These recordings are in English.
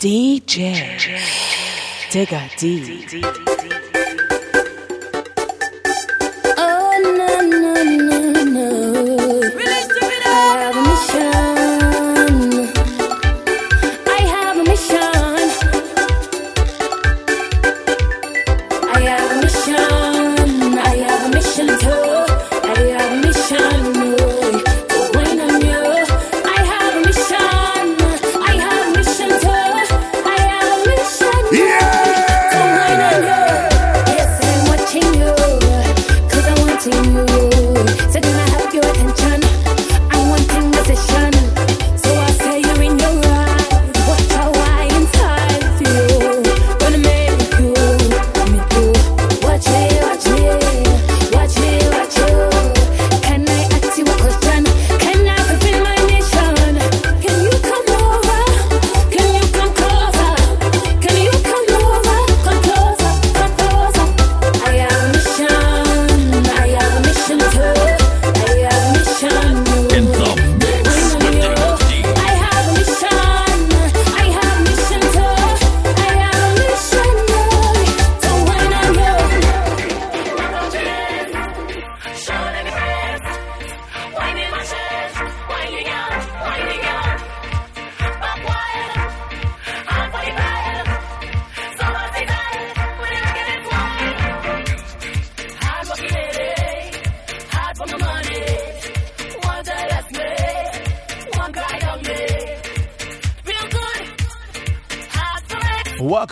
DJ Digga D.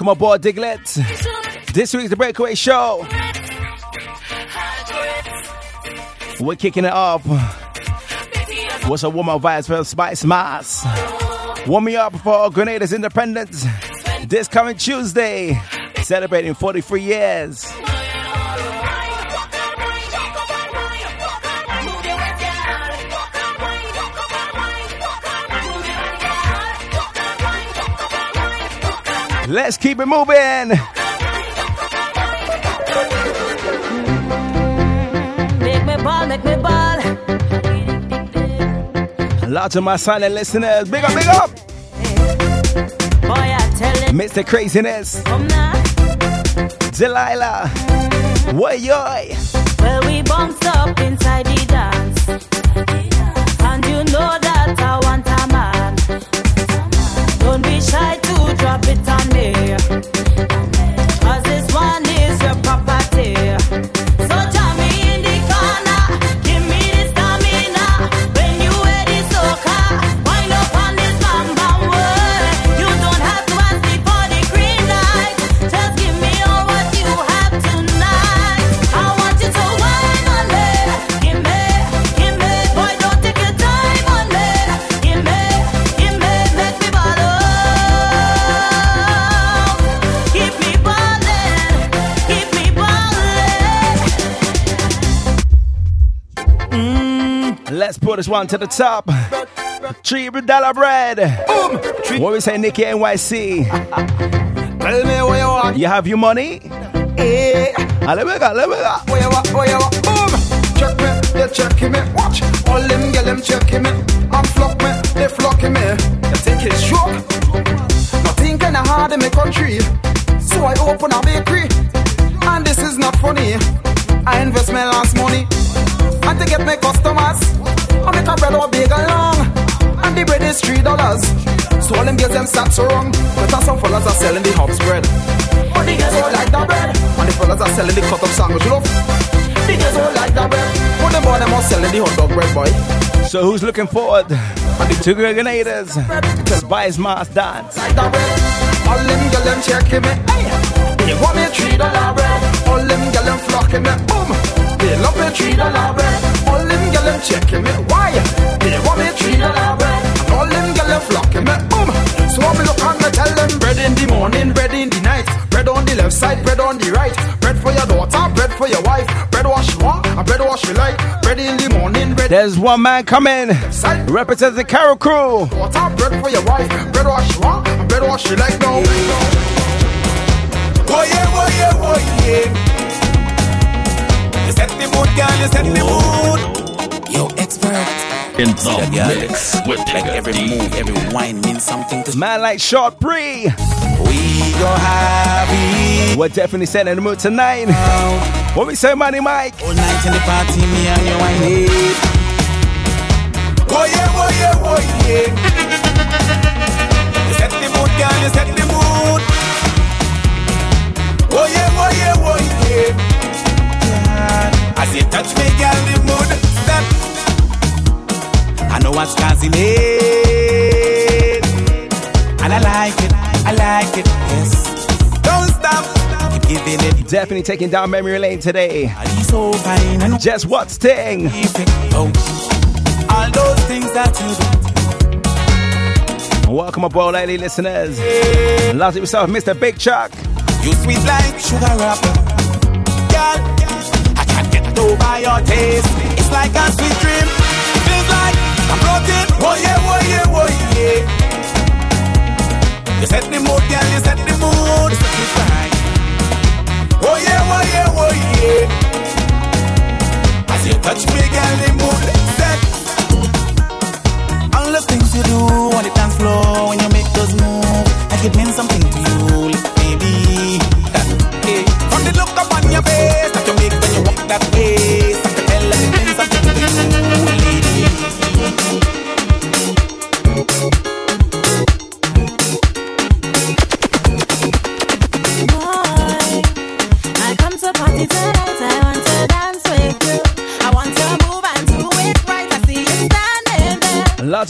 Welcome boy Diglett. This week's the Breakaway Show. We're kicking it off. What's a up vibes for Spicemas? Warm me up for Grenada's independence this coming Tuesday, celebrating 43 years. Let's keep it moving. Make me ball, make me ball. Lots of my silent listeners, big up, big up. Boy, I tell him, Mr. Craziness. Delilah, way yoy. Well, we bounced up inside the dance. And you know that I want a man. Don't be shy to drop it on me. This one to the top. Three dollar bread. Boom, what we say, Nikki NYC? Tell me where you want. You have your money? Eh, Ah, let me go, let me go. where you want, where you want. Boom. Check me, they checking me. Watch. All them girl them checking me. I'm flock me, they flocking me. You think it's joke? Nothing kinda hard in my country. So I open a bakery. And this is not funny. I invest my last money. Three dollars. So all them girls them sat so wrong. But some fellas are selling the hops bread. But the girls all like that bread. And the fellas are selling the cut up sandwich loaf. The girls all like that bread. But the boy them all selling the hot dog bread boy. So who's looking forward to Grenada's? Spice Mass Dance. Like that bread. All them girls them checking me. Hey, they want me three dollar bread. All them girls them flocking me. Boom. They love me three dollar bread. All them girls them checking me. Why? They want me three dollar bread. And all them girls them flocking me. Boom. So I me look and me tell them bread in the morning, bread in the night. Bread on the left side, bread on the right. Bread for your daughter, bread for your wife. Bread wash you want, and bread wash you like. Bread in the morning, bread There's one man coming, side. represents the Carol crew. Water, bread for your wife. Bread wash you want, and bread wash you like no. Oh yeah, oh yeah, oh yeah. You set the mood, girl, you set the mood. Yo, expert. In the mix with Digga Every move, every wine means something to Man like Short Pre. We go happy We're definitely setting the mood tonight. What we say, Money Mike? all night in the party. Me and you wine it. Oh yeah, oh yeah, oh yeah. You set the mood, girl, you set the mood. Oh yeah, oh yeah, oh yeah. As you touch me, girl, the mood set. I know what's causing it, and I like it. I like it. Yes, Don't stop. keep giving it. Definitely taking down memory lane today. So fine and Just what's thing? Oh, all those things that you do. Welcome aboard, lady listeners. Loves it yourself, Mr. Big Chuck. You sweet like sugar wrapper. Girl, I can't get over your taste. It's like a sweet dream. Oh yeah, oh yeah, oh yeah. You set the mood, girl, you set the mood. Set it right. Oh yeah, oh yeah, oh yeah. As you touch me, girl, the mood set. All the things you do on the dance floor when you make those moves, like it means something to you, baby. From the look up on your face that you make when you walk that pace, I can tell that it means something to you,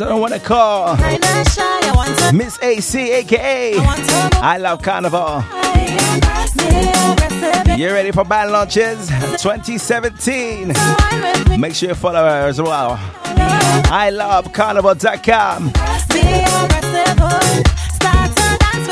of them want to call. I Miss AC, aka I. I Love Carnival. You ready for band launches 2017? wine. Make sure you follow her as well. I love carnival.com. Aggressive, boy. Start to dance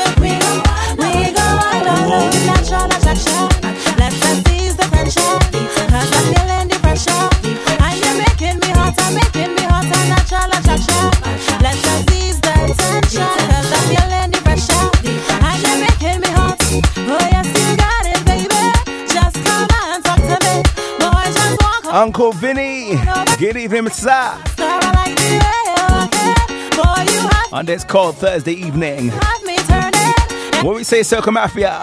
Uncle Vinny. Good evening, sir. Star, I like the way you're here. Boy, you have On this cold Thursday evening. What we say, Circle Mafia?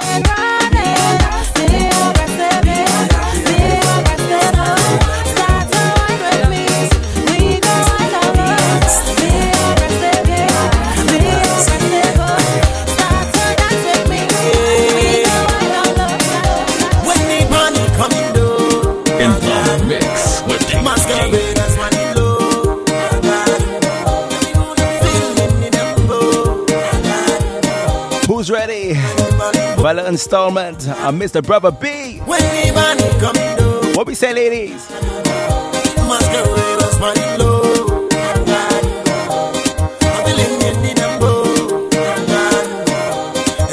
For a installment uh, of Mr. Brother B. When the money coming down, What we say, ladies? masquerade as money low. Feeling in the tempo.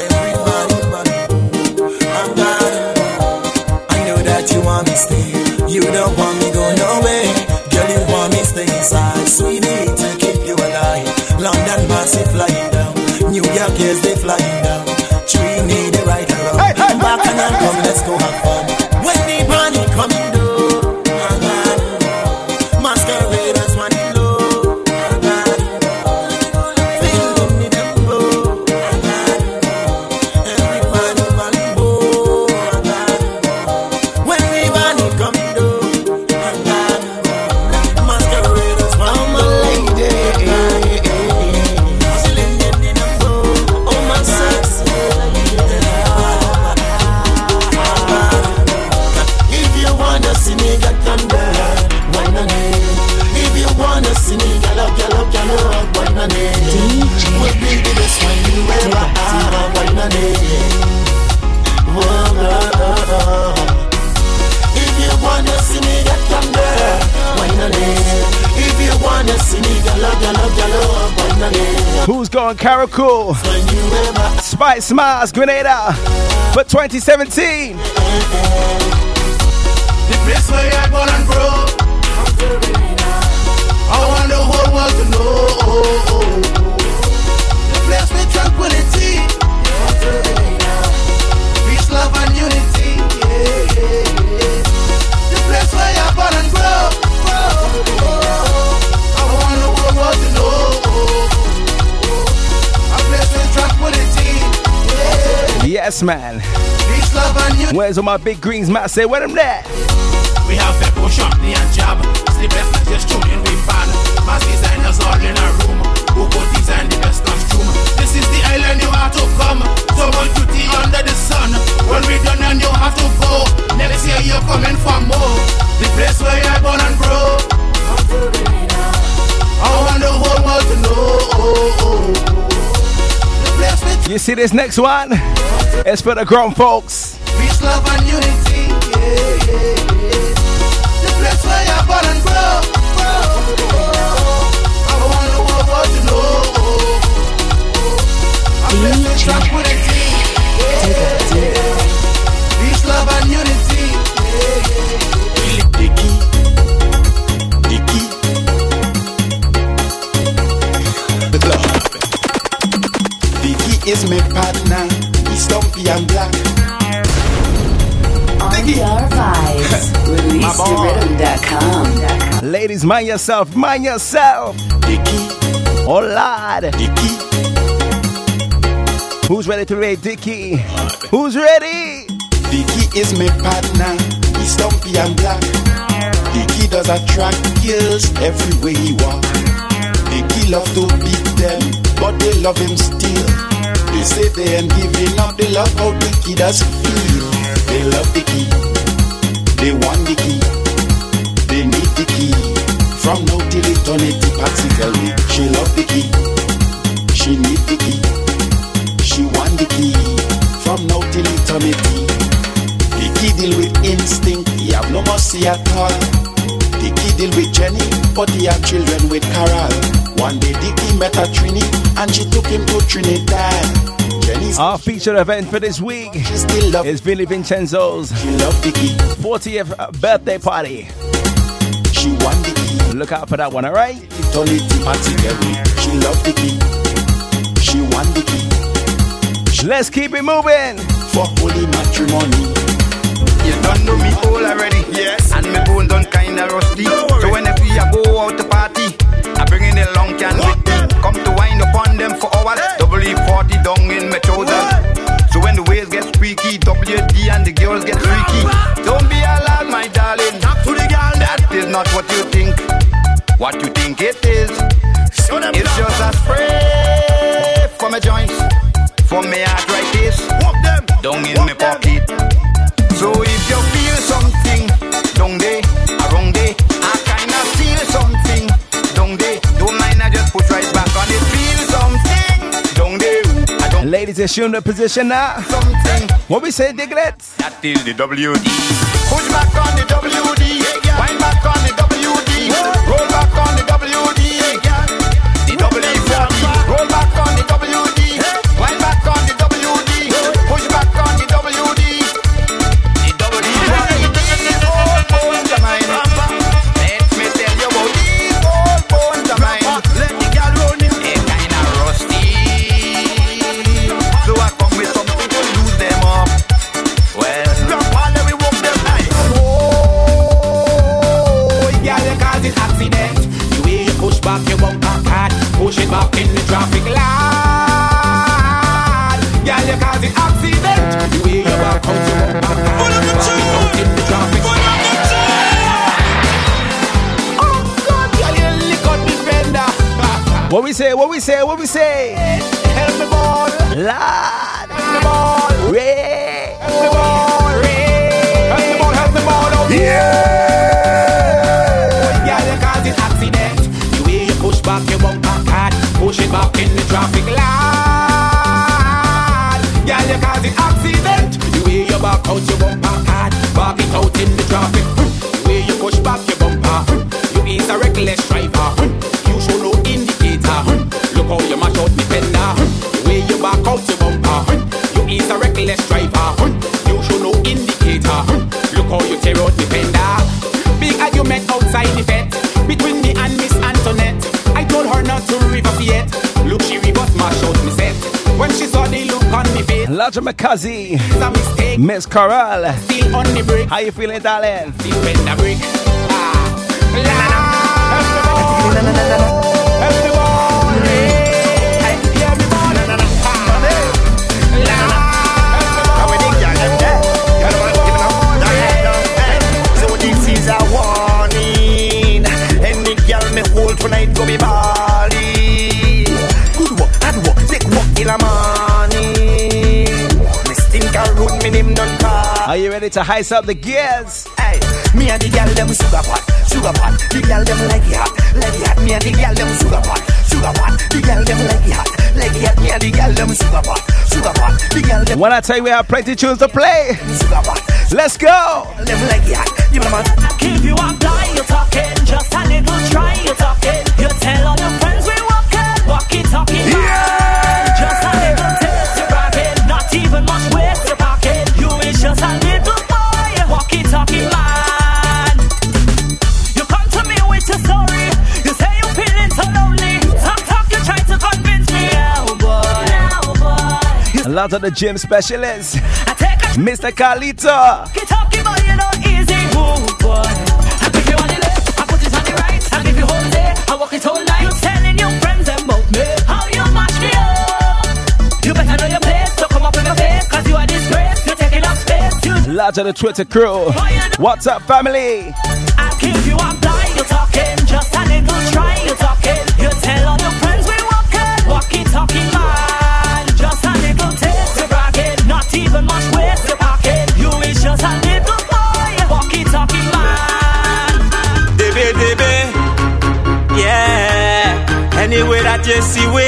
Everybody, money. I'm got I know that you want me stay. You don't want me go nowhere. Girl, you want me stay inside. Sweetie, to keep you alive. London massive flying down. New York, yes, they flying down. Trini, they right hey, Back and then come, let's go have fun. Caracol? Spicemas Grenada for 2017. Yes, man. Where's all my big greens, Matt? Say, where them there? We have Champney, and Jab. Sleepless not just tuning fan. Mass designers all in a room. Who could design the best costume? This is the island you to come. So much under the sun. When we done and you have to go. Next year you're coming for more. The place where you're born and grow. I want the whole world to know. The place with You see this next one? It's for the grown folks. peace, love, and unity. Yeah, yeah, yeah. The place where you're born and grow. I want the whole to know. I'm blessed with tranquility. Yeah, yeah. Peace, love, and unity. ReleaseTheRhythm.com. Ladies, mind yourself, mind yourself. Dicky, Oh, Lord. Dicky. Who's ready to rate Dickie? Who's ready? Dicky is my partner. He's stumpy and black. Dicky does attract girls everywhere he walk. Dicky love to beat them, but they love him still. They say they ain't giving up. They love how Dicky does feel. They love Dicky. They want the key, They need the key. From now till eternity, Patsy tell me she love Dicky. She need the key, She want key. From now till eternity. Dicky deal with instinct, he have no mercy at all. Dicky deal with Jenny, but he have children with Carol. One day Dicky met a Trini, and she took him to Trinidad. Our featured event for this week she still love, is Billy Vincenzo's she love Dicky. 40th birthday party. She want Dicky. Look out for that one, alright? Eternity party girl. She love Dicky. She want Dicky. Let's keep it moving. For holy matrimony. You don't know me all already. Yes. And my bone done kinda rusty. So whenever I go out to party, I bring in a long can with me. Come to wind upon them for hours. Girls get freaky. Don't be alarmed, my darling. Talk to the girl. That is not what you think. What you think it is. It's just a spray for my joints. For my arthritis. Down in my pocket. I don't the position now. something, What we say, Diglets? that is the WD. Push back on the WD, wind back on say, what we say, what we say? Help me, ball. Lord. Help me, ball. Ray. Help me, ball. Help me, ball. Help me, ball. Oh, yeah. Girl, you cause it accident. The way you push back your bumper card, push it back in the traffic light. Girl, you cause it accident. The way you back out your bumper card, back it out in the traffic. The way you push back your bumper, you is a reckless Elijah McCazzy, Miss Coral. How you feeling, darling? Feel ah. tonight go be bad. Ready to heist up the gears? Hey, me and the gal them sugar pot, sugar pot. The gal them like it hot, like it hot. Me and the gal them sugar pot, sugar pot. The gal them like it hot, like it hot. Me and the gal them sugar pot, sugar pot. The gal them When I tell you we have plenty tunes to play, sugar pot. let's go. Them like it hot. You know man. If you want fly, you talking. Just a little try, you talking. You tell all your friends we walking. Walkie talkie. Yeah. Disgrace. You're disgraced. You're taking up space. You of the Twitter crew. What's up, family? I give you a blind. You're talking. Just a little try. You're talking. You tell all your friends we walking. Walkie talkie man. Even much waste. Packing. You is just a little boy. Walkie talkie man. Yeah. Anyway that you see we,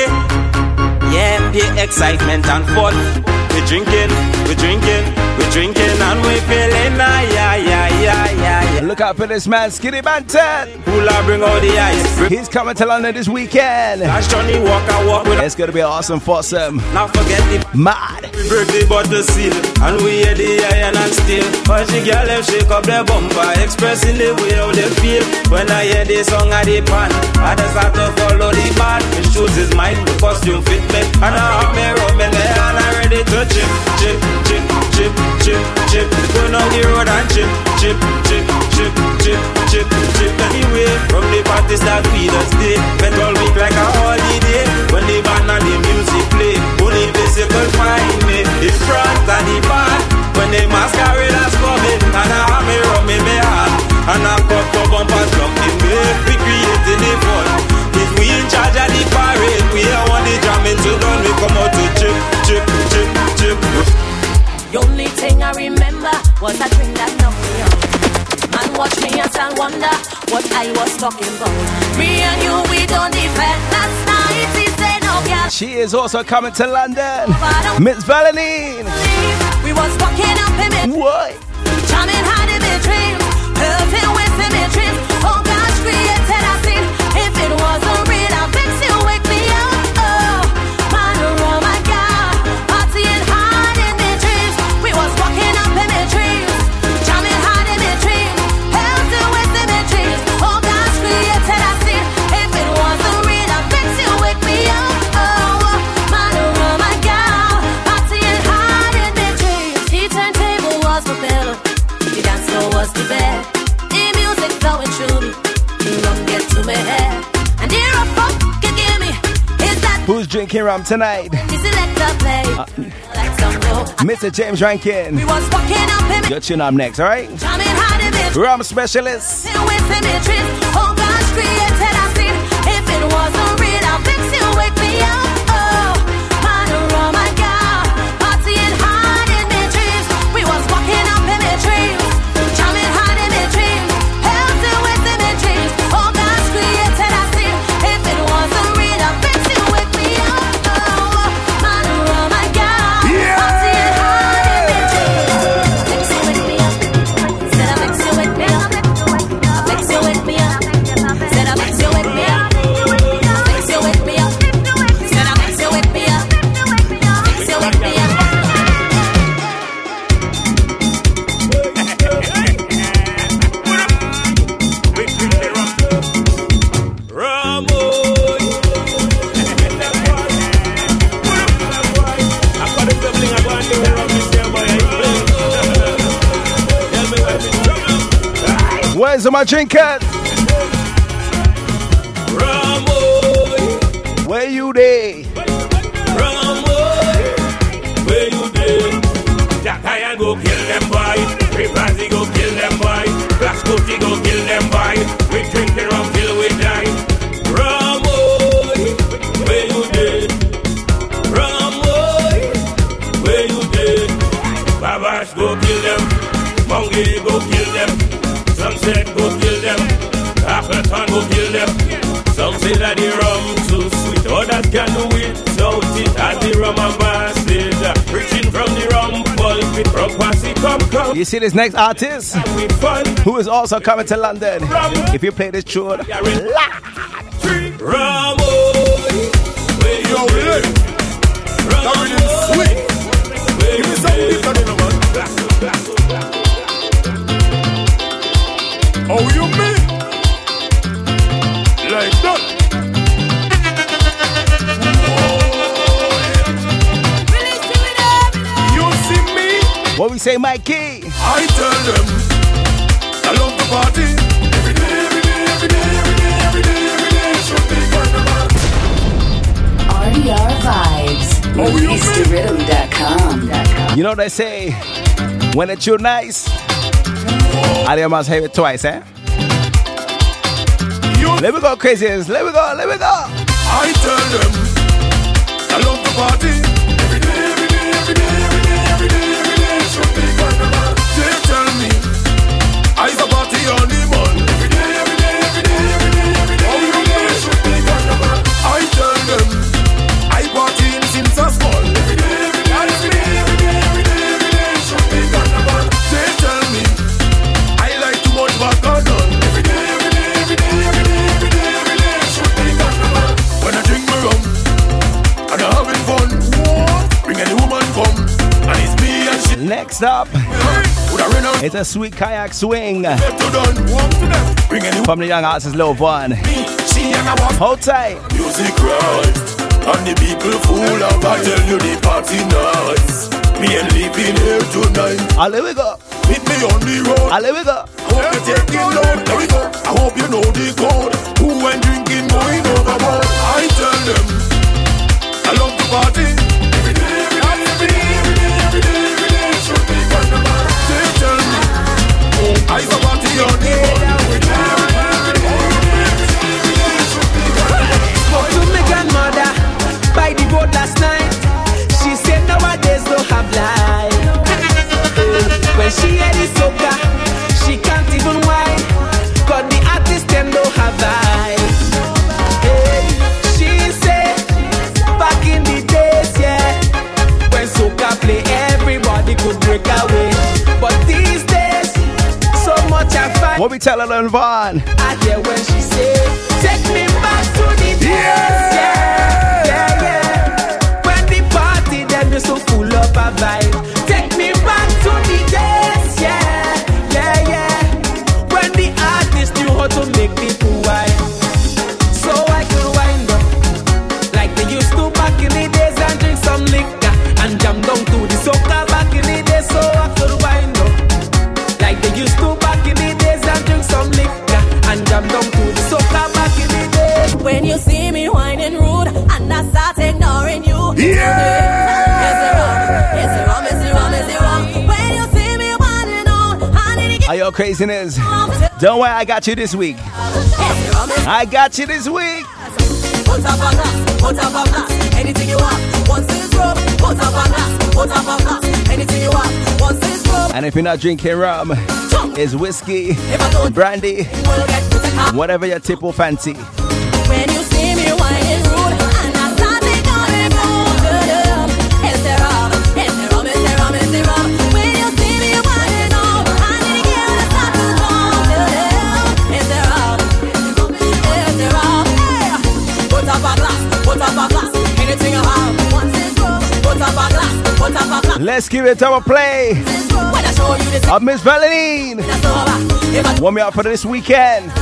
yeah, pure excitement and fun. We drinking, we're drinking, we're drinking and we feeling yeah, yeah, yeah, yeah, yeah. Look out for this man, Skinny Banton. Hula bring all the ice. He's coming to London this weekend. Dash Johnny walk and walk with It's gonna be awesome, for foursome. Now forget the Mad. We break the bottle seal and we hear the iron and steel. Cause the girl them shake up their bumper, expressing the way how they feel. When I hear the song of the pan, I just have to follow the band. His shoes is mine, the costume fit me, and I have me rum in there and I'm ready to chip, chip, chip, chip, chip, chip. Go down the road and chip, chip, chip, chip, chip, chip, chip. Anyway, from the party start we just day, spend all week like a holiday. When the band and the music play, only physical find me in front of the bar. When the masqueraders coming, and I have me rum in my hand, and I cut for bumpers blocking me. We creating the fun. If we in charge of the parade, we are on the jamming so done. We come out to chip, chip, chip, I remember was a drink that knocked me out. Man, watch me and still wonder what I was talking about. Me and you, we don't defend. Last night he said no girl. She is also coming to London. Miss Valentine. We was up in it, What? jamming hard in my dreams, hurting with in my dreams. Oh Who's drinking rum tonight? the selector play. Uh, like some roll. Mr. James Rankin. We was walking up Your tune up next, alright? jamming hard in it. Rum specialist. With symmetries, oh gosh, created a scene. If it wasn't real, I'll fix you, wake me up. My drinkers? Where you there? You see this next artist? who is also coming to London. If you play this tune, say, Mikey. I tell them, I love the party. Every day, every day, every day, every day, every day, every day, should be carnival. RDR Vibes. Oh, you, you know what they say, when it's your nice, I must have it twice, eh? You let me go, crazies. Let me go, let me go. I tell them, I love the party. up. It's a sweet kayak swing from the young artist Lil Vaughn. Hold tight. Music right. And the people full of I tell you the party nice. Me and living here tonight. Allez, we go. Meet me on the road. Allez, we go. Hope you take it load. There we go. I hope you know the code. Who when drinking going overboard. I tell them I love the party. To by the last night. She said nowadays don't have life. When she the she can't even. What we telling Lil Vaughn? I get craziness. Don't worry, I got you this week. I got you this week. And if you're not drinking rum, it's whiskey, brandy, whatever your tip will fancy. Let's give it a play. up Miss Valentine. Warm me up for this weekend.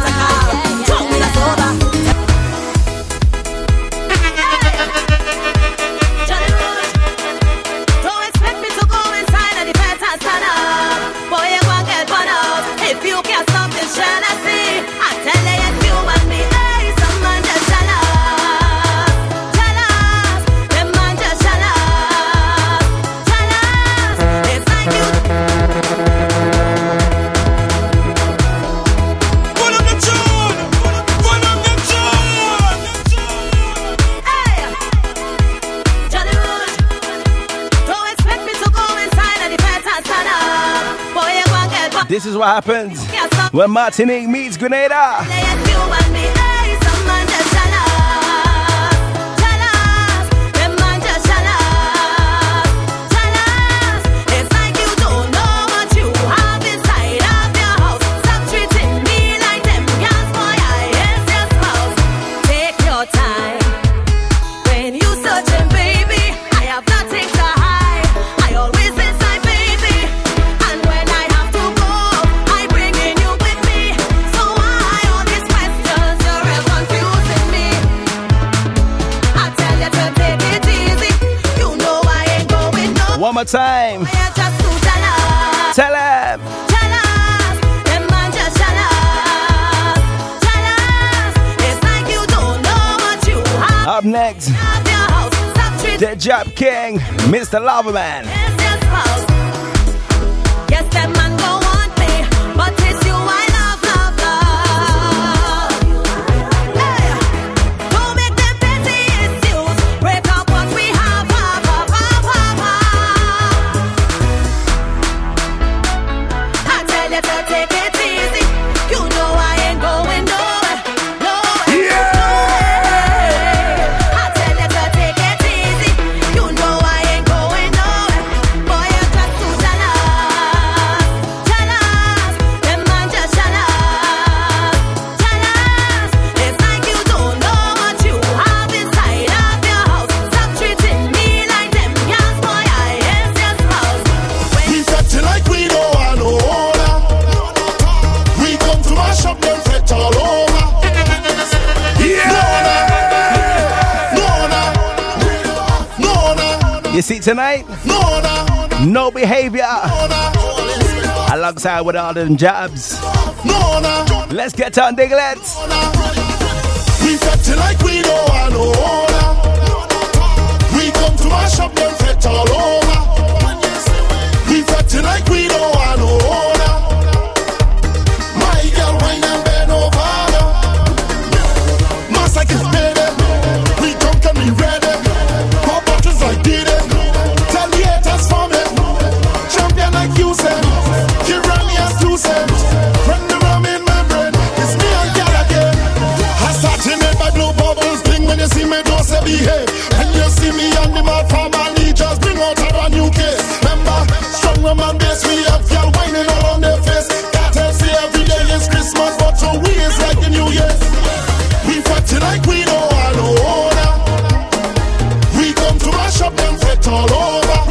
This is what happens when Martinique meets Grenada. Know what you have. Up next, Have your house. Stop treating the Job King, Mr. Lava Man. Yes, You see tonight? no, behavior. Alongside with all them jobs. Let's get on Diglets. We fetting like we want no owner. Oh. We come to mash up them fet all over. We fetting like we don't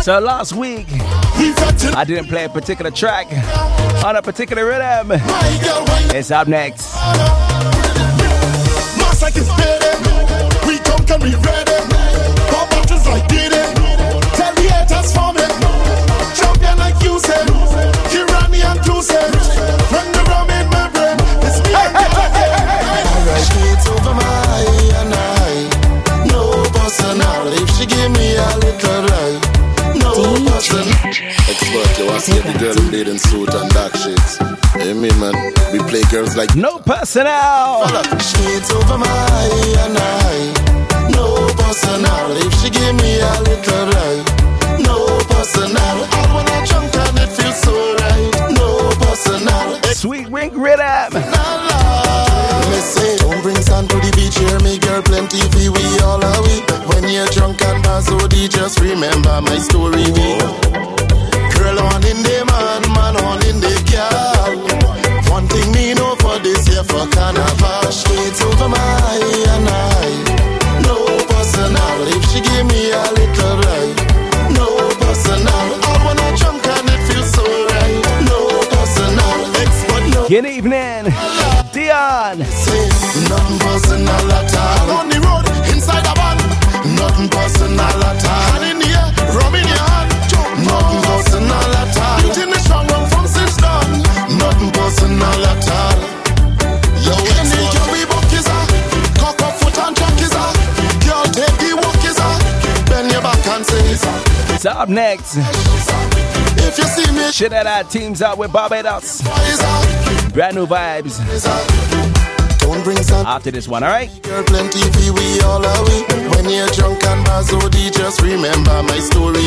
So last week, I didn't play a particular track on a particular rhythm. It's up next. Massacre is ready. We come and we ready. Pop bottles like did it. Tell the haters for me. Champion like you said. Expert, you want to see the girl in suit and dark shades. Hey, me man, we play girls like No personnel. Shades over my eye and eye. No personal. If she give me a little right, no personal. I wanna drunk and it feels so right. No personal. Sweet wink rhythm. Me say, don't bring sand to the beach here, me girl, plenty fee, we all are we. When you're drunk and bad, so just remember my story, we. Good evening, Dion. Nothing personal at all. On the road, inside a van. Nothing personal at all. In the air, rum in your hand. Nothing personal at all. Beating the strong one from since dawn. Nothing personal at all. Yo, Any girl we buck is a cock up foot and chuck is a girl take the walk is a bend your back and say It's up next. if you see me Shit that I teams up with Barbados. Brand new vibes. After this one, alright? Girl, plenty pee we all are we. When you're drunk and bazodi, oh, just remember my story.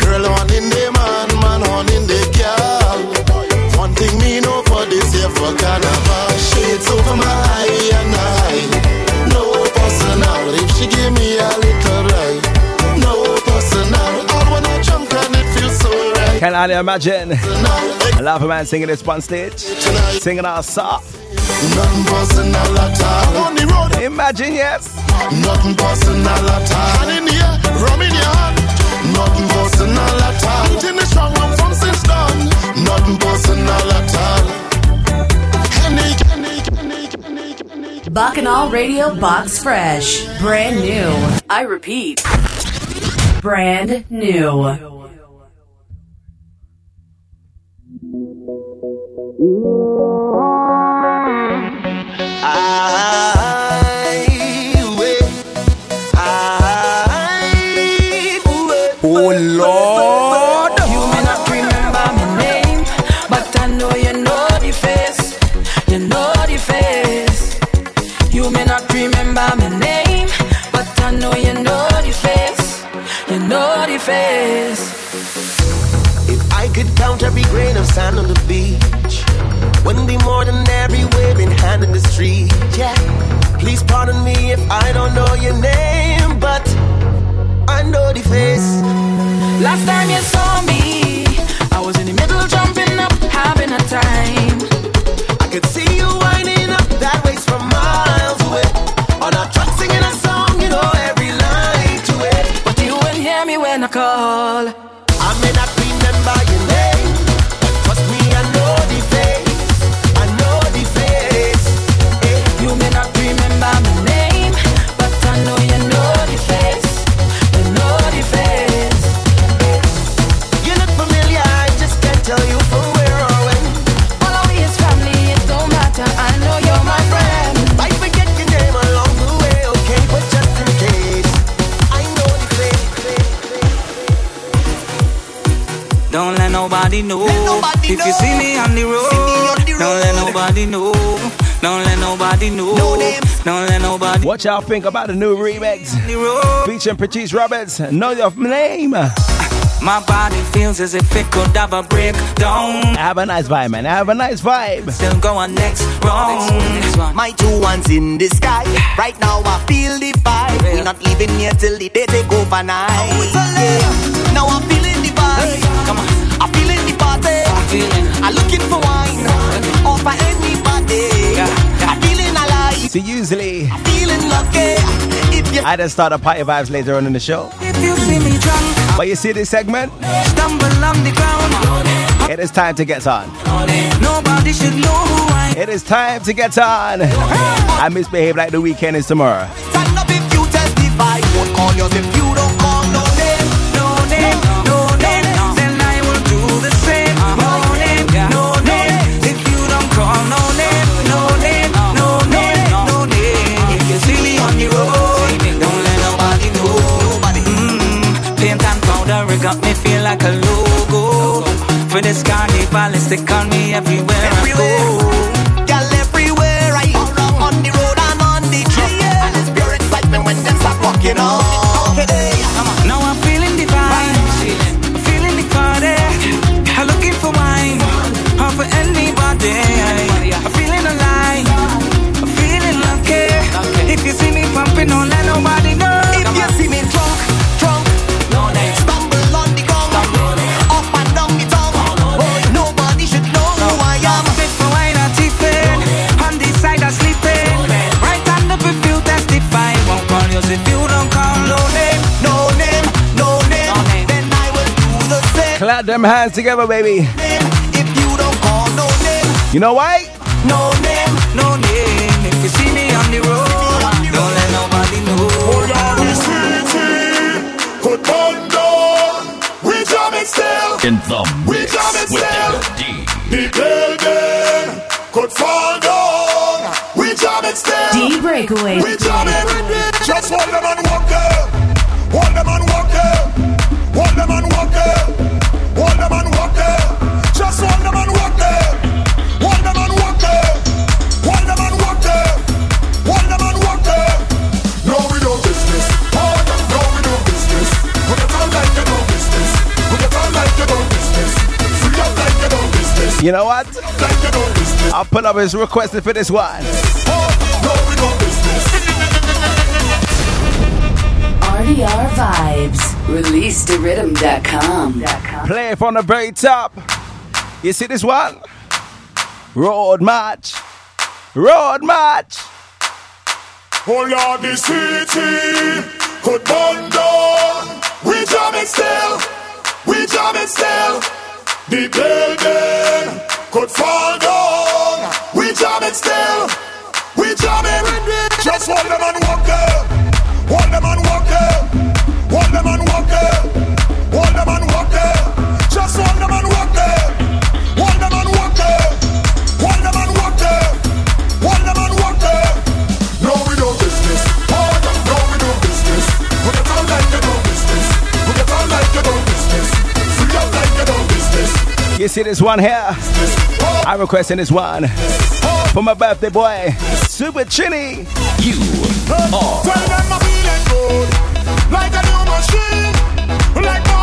Girl, one in the man, man, one in the girl. One thing me know for this year for carnival. Shades over my eye and eye. No personal. If she give me a can only imagine. I love a man singing this one stage, singing our road. Imagine, yes. Nothing personal at all. In the air, rum in your hand. Nothing personal at all. Put in the strong rum from since done. Nothing personal at all. Bacchanal Radio Box Fresh. Brand new. I repeat. Brand new. Oh Lord, you may not remember my name, but I know you know the face. You know the face. You may not remember my name, but I know you know the face. You know the face. If I could count every grain of sand on the beach, more than every hand in the street. Yeah, please pardon me if I don't know your name, but I know the face. Last time you saw me, I was in the middle jumping up, having a time. I could see you nobody know. nobody if you see me on the road, on the don't let nobody know. Don't let nobody know. No. Don't let nobody What y'all think about the new remix? on the road. Featuring Patrice Roberts. Know your name. My body feels as if it could have a breakdown. Have a nice vibe, man. Have a nice vibe. Still go on next round. My two ones in the sky. Right now I feel the vibe. We're not leaving here till the day take overnight. Yeah. Now I'm feeling the vibe. Come looking for wine. Offer anybody. I'm feeling alive. See, usually Feeling lucky. I just start a party vibes later on in the show. If you see me drunk, But you see this segment? stumble on the ground. It is time to get on. Nobody should know who I am. It is time to get on. I misbehave like the weekend is tomorrow. Me like a logo. For this carnival, it's stick on me everywhere I go. Girl everywhere I on the road and on the. And it's pure excitement when them start walking on. Okay, Now I'm feeling divine, I'm feeling the party. I'm looking for wine, or for anybody. I'm feeling alive, I'm feeling lucky. If you see me pumping, don't let nobody know. Won't call you if you don't call no name. No name, no name. No name. Then I will do the same. Clap them hands together, baby. If you don't call no name, You know why? no name. No name, if you see me on the road, don't let nobody know. Could burn down. We jam it still. In the We mix jam it with still. Digga D. The building could fall down. We jam it still. D Breakaway. We jam it. Just hold them and walk them. Hold them and walk them. Hold them and walk them. Hold them and walk them. Just hold them and walk them. Hold them and walk them. Hold them and walk them. Hold them and walk them. No, we do business. Oh, no, we do business. Put it on like you do business. Put it on like you do business. Free up like you do business. You know what? Like you do business. I'll put up his requested for this one. Oh, no, we do business. Party our vibes. Release the rhythm.com. Play from the very top. You see this one? Road March. Road March. Oh Lord, the city could burn down. We jam it still. We jam it still. The building could fall down. We jam it still. We jam it. Just hold them and walk there. Hold them and You see this one here? I'm requesting this one for my birthday boy, Super Chinny. You good, like a new machine, like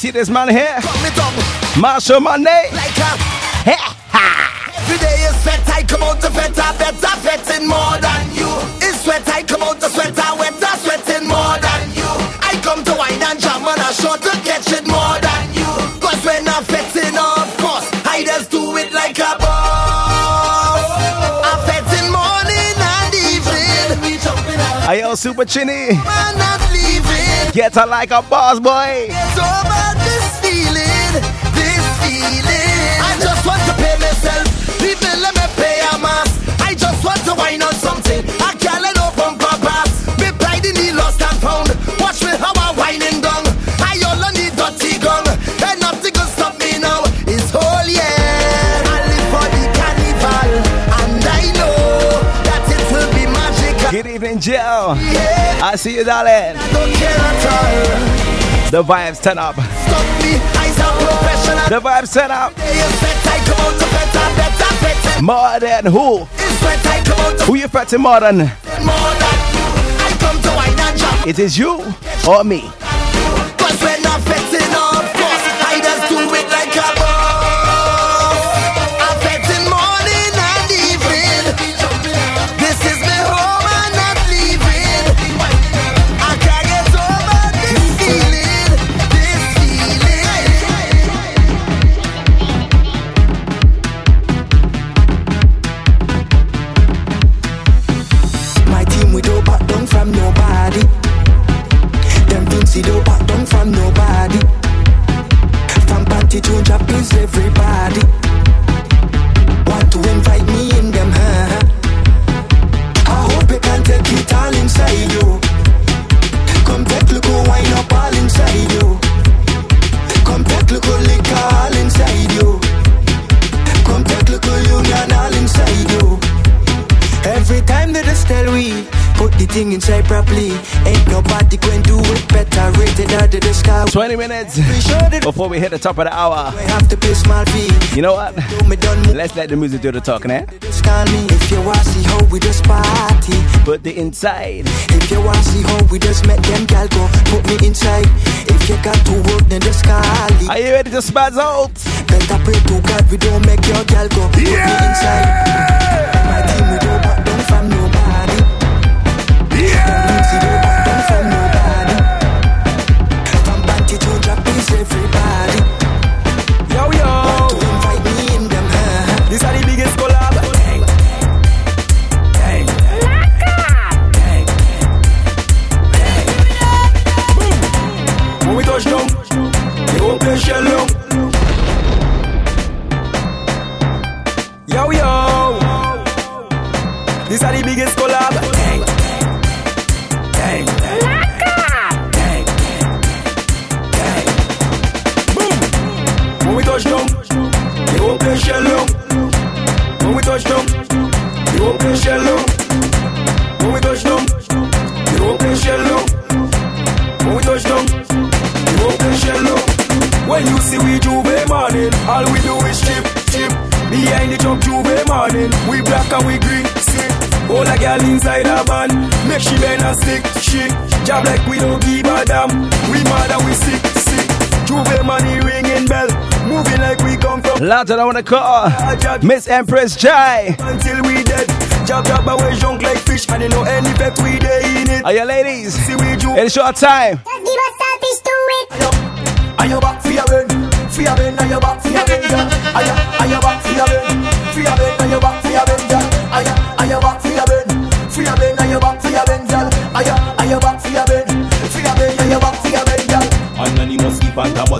see this man here? Cut me down. Machel Monday. Like a Every day is sweat, I come out to fete, I better fetting more than you. It's sweat, I come out to sweat, I wetter sweating more than you. I come to wine and jam and I sure to catch it more than you. Cause when I'm fetting, of course, I just do it like a boss. I'm fetting morning and evening. Are you Super Chinny? I'm not leaving. Get her like a boss boy. Just want to wine on something. I can't let no bumper pass. Me pride in the lost and found. Watch me how I whining down. I all need dirty gun, and nothing can stop me now. It's whole year. I live for the carnival, and I know that it will be magical. Good evening, Jill. I see you, darling. Don't care at all. The vibes turn up. Stop me, eyes are professional. The vibes turn up. More than who? Who you fetting more than? It is you or me? Cause I'm fetting, 20 minutes before we hit the top of the hour. You know what? Let's let the music do the talking, eh? Put the inside. If you want see we just met them gal go, put me inside. If you got to work, then just call. Are you ready to spaz out? Better pray to God we don't make your gal go. Put me inside. My team we don't from nobody. Them come from. Loud I wanna call Miss Empress Jai. Until we dead, job job and we junk like fish, and you know any pet we dey in it. Are you ladies? See we Juve. It's short time. Just give us selfish to it. Are you back for your ben? For your ben, are you back for your ben, girl? Are you, are you back for your ben? For your ben, are you back for your ben, girl? Are you, are you back for your ben? For your ben, are you back for your ben, girl? Are you,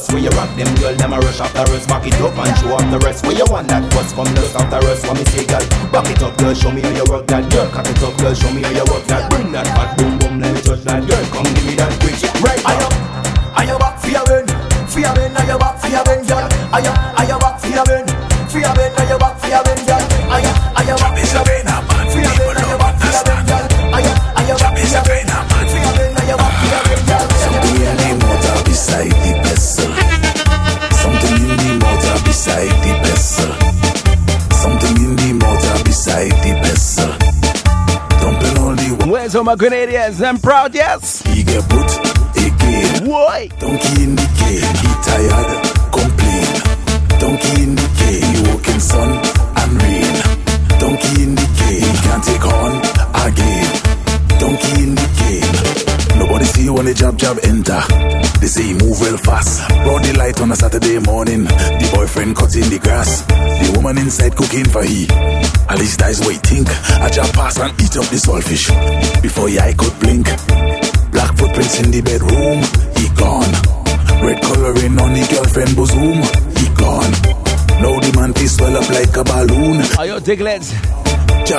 bus where you rock them girl Them a rush after us Back it up and show off the rest Where you want that bus come look after us What me say girl Back it up girl Show me how you work that girl Cock it up girl Show me how you work that Bring that fat boom boom Let me touch that girl Come give me that quick Right you, are you back for your ben? For your ben, are you back for your ben, girl? Are you, are you back for your ben? For your ben, are you back for your ben, girl? Are you, are you back for your ben? The Where's all my Grenadians? I'm proud, yes. he get put again. Why? Donkey in the cane, he tired, complain. Donkey in the cane, On a Saturday morning. The boyfriend cutting the grass. The woman inside cooking for he. At least that's what he think. I jab pass and eat up the saltfish. Before he eye could blink. Black footprints in the bedroom. He gone. Red coloring on the girlfriend bosom. He gone. Now the man face swell up like a balloon. Are you diglets?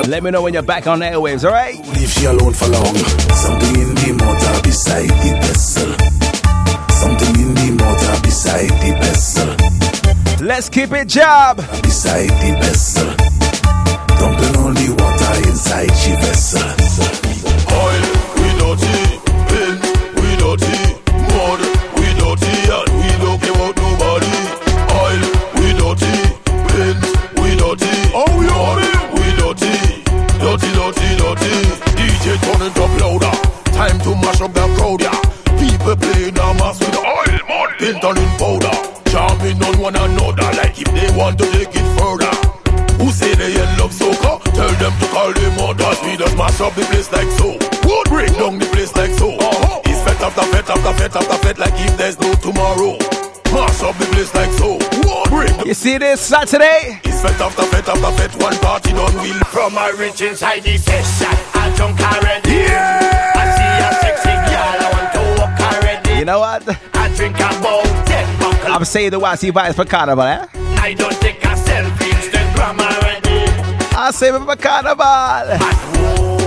Let me know when you're back on the airwaves, alright? Leave she alone for long. Something in the motor beside the vessel. Something in the motor beside the vessel. Let's keep it job. Beside the vessel. Dumping all the water inside she vessel. Oil, we dirty, see this Saturday? It's fete after fete after fete. One party done will. From my rich inside the session, I drunk already. Yeah. I see a sexy girl, I want to walk already. You know what? I drink about ten buckles. I'm saying the YC vibes for carnival, eh? I don't take a selfie, Instagram already. I say it for carnival.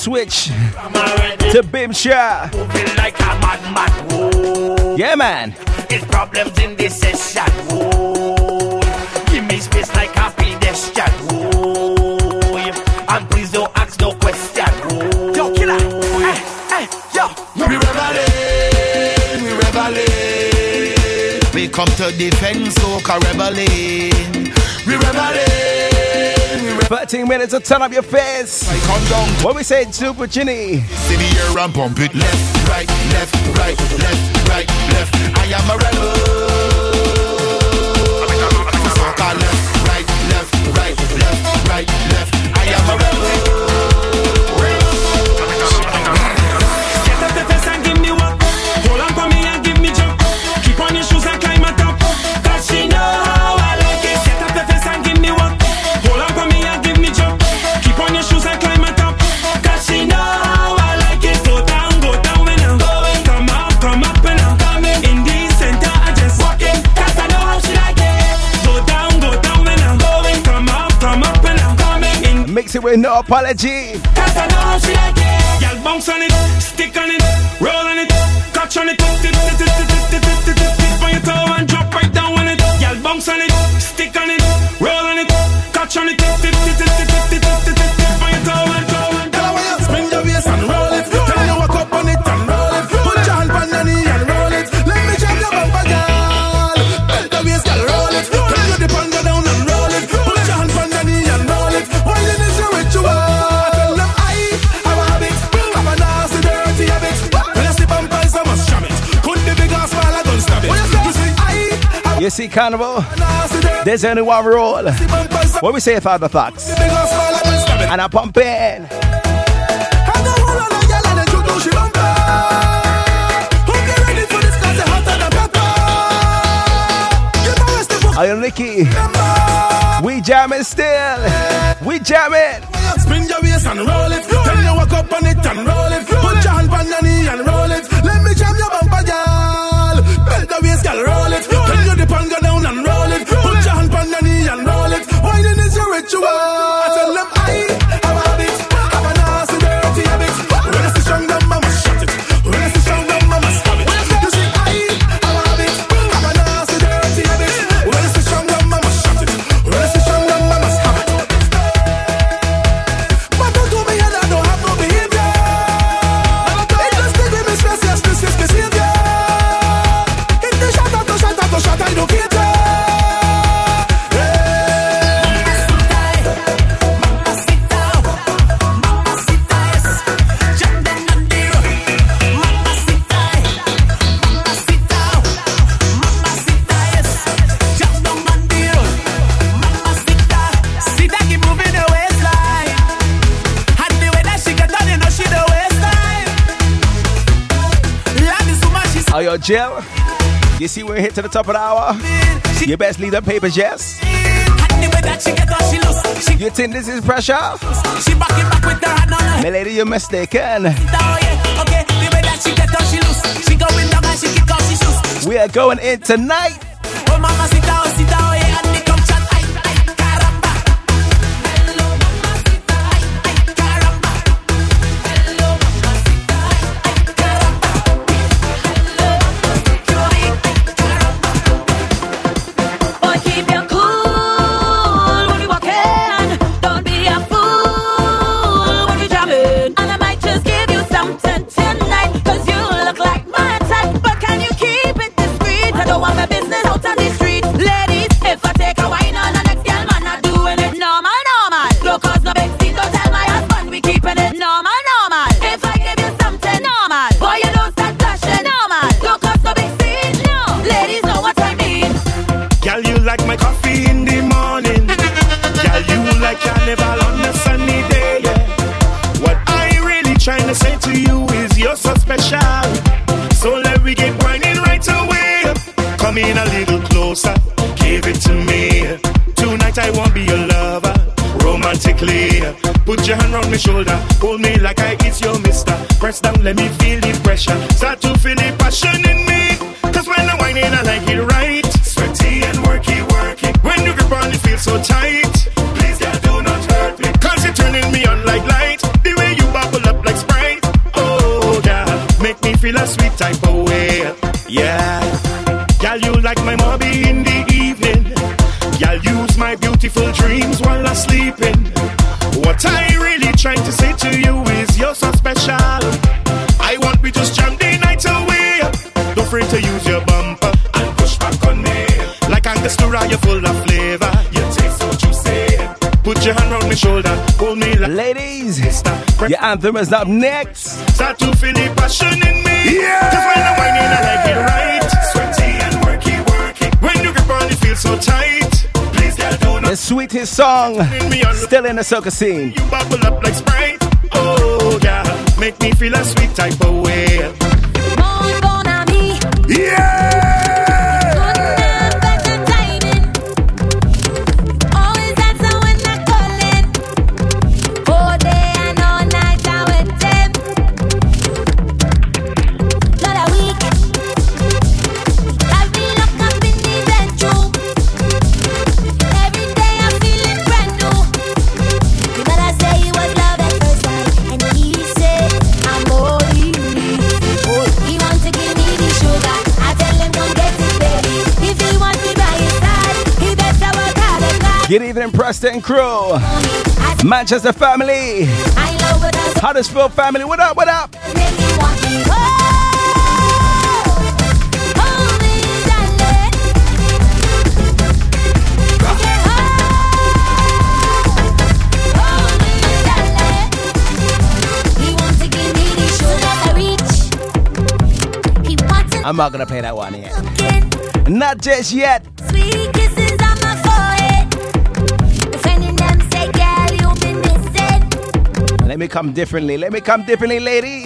Switch to Bimshire. Moving like a madman. Whoa. Yeah, man. It's problems in this session. Whoa. Give me space like a pedestrian. Whoa. And please don't ask no question. Whoa. Yo, killer. Hey, hey, yo. We reveling, we reveling. We come to defend soca rebelling. We reveling, we 13 minutes to turn up your face. What we say, Super Chinny? See the air and pump it left, right, left, right, left, right, left. I am a rebel. with no apology. Cause I know how she like it. Y'all bounce on it, stick on it, roll on it, catch on it. Sea Carnival. There's only one rule. What we say father the? And I pump in. Are you Nicky? We jamming still. We jamming. Spin your waist and roll it. Roll Turn your walk up on it and roll it. Roll Put it. your hand on your knee and roll it. Let me jam your bumper, girl. Bend the waist, girl. Roll it. Roll Turn it. you dip on spiritual. I said, let You see, we're hit to the top of the hour. You best leave them papers, yes. You think this is pressure? My lady, you're mistaken. We are going in tonight. shoulder. Anthem is up next. Start to feel the passion in me. Yeah. When I'm whining, I like it right. Sweaty and worky, worky. When you on, so tight. Please, girl, do not. The sweetest song. Still in the circus scene. You bubble up like Sprite. Oh, yeah. Make me feel a sweet type of way. Bon, bon ami. Yeah. Good evening, Preston crew. Manchester family. Huddersfield family. What up? What up? I'm not gonna play that one yet. Not just yet. Let me come differently. Let me come differently, ladies.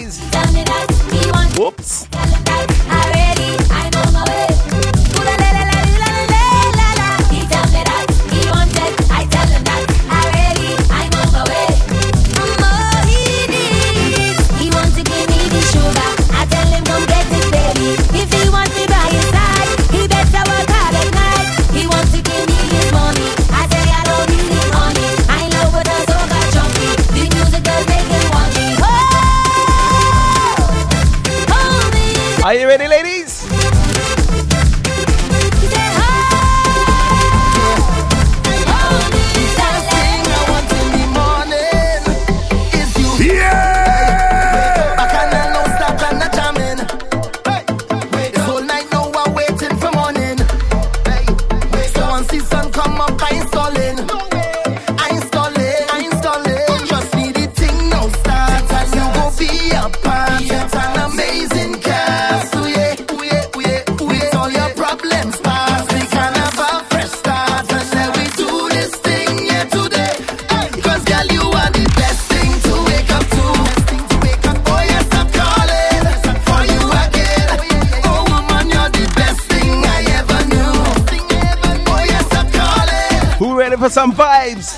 some vibes.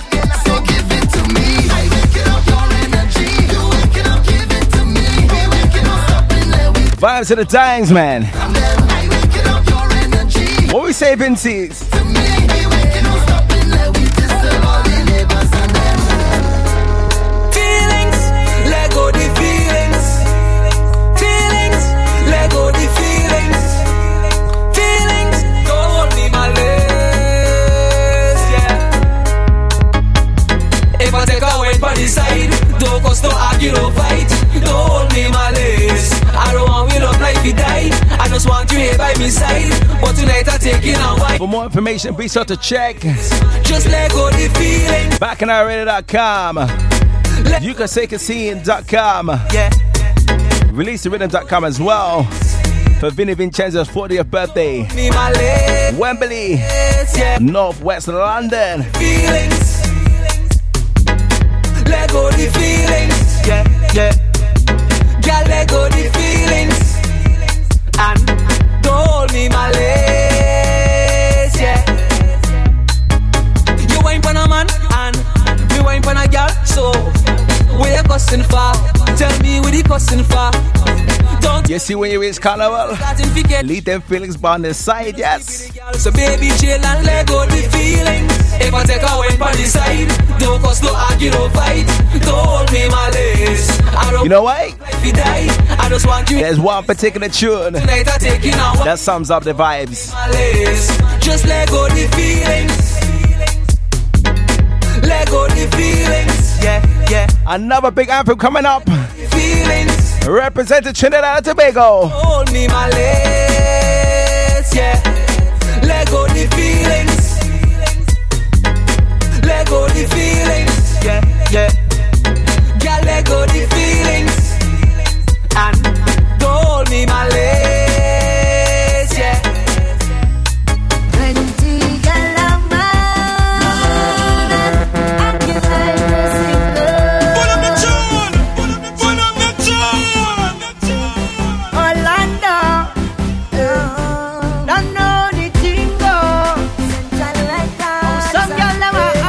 Vibes to the times, man. What we say, Vince's? For more information, be sure to check Just let go the feelings. bacchanalradio.com. You can say casino.com. Yeah. ReleaseTheRhythm.com as well. For Vinny Vincenzo's 40th birthday. Me my legs, Wembley, yeah. Northwest London. feelings. Let go the feelings. Yeah, yeah. Girl, let go the feelings. And don't hold me my legs. Wine pan a girl. So where you cussing for? Tell me where you cussing for. Don't You see when you reach Carnival? Leave them feelings by the side, yes. So baby, chill and let go the feelings. If I take a wine on the side, don't cause no argue, no fight. Don't hold me my legs. You know why? if you die. I just want you There's one particular tune tonight. I take you now. that sums up the vibes. Just let go the feelings. Let go the feelings. Yeah, yeah. Another big anthem coming up. Feelings. Representing Trinidad and Tobago. Hold me my legs. Yeah. Let go the feelings. Let go the feelings. Yeah, yeah. Girl, let go the feelings. And don't hold me my legs.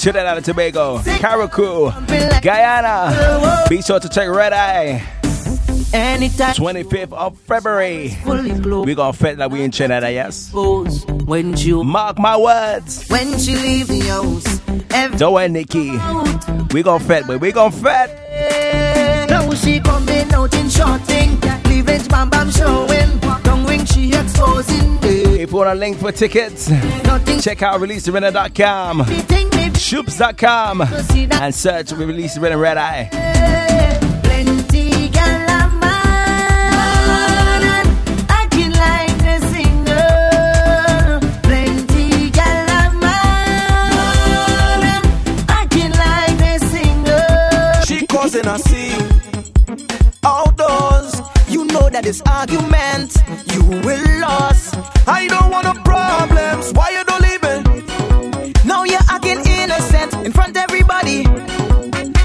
Trinidad and Tobago, Carriacou, Guyana. Be sure to check Red Eye. Anytime 25th of February. We gonna fit like we in Trinidad, yes? When you Mark my words. when she leave the house, Don't worry, Nikki. We gonna fit, but we gonna fit. Now she coming out in short thing, cleavage bam bam showing, tongue ring she exposing. If you want a link for tickets, check out releaserhythm.com, shoobs.com, and search Release the Rhythm Red Eye. Plenty gal outdoors. You know that this argument you will lose. I don't want no problems. Why you don't leave it? Now you're acting innocent in front of everybody.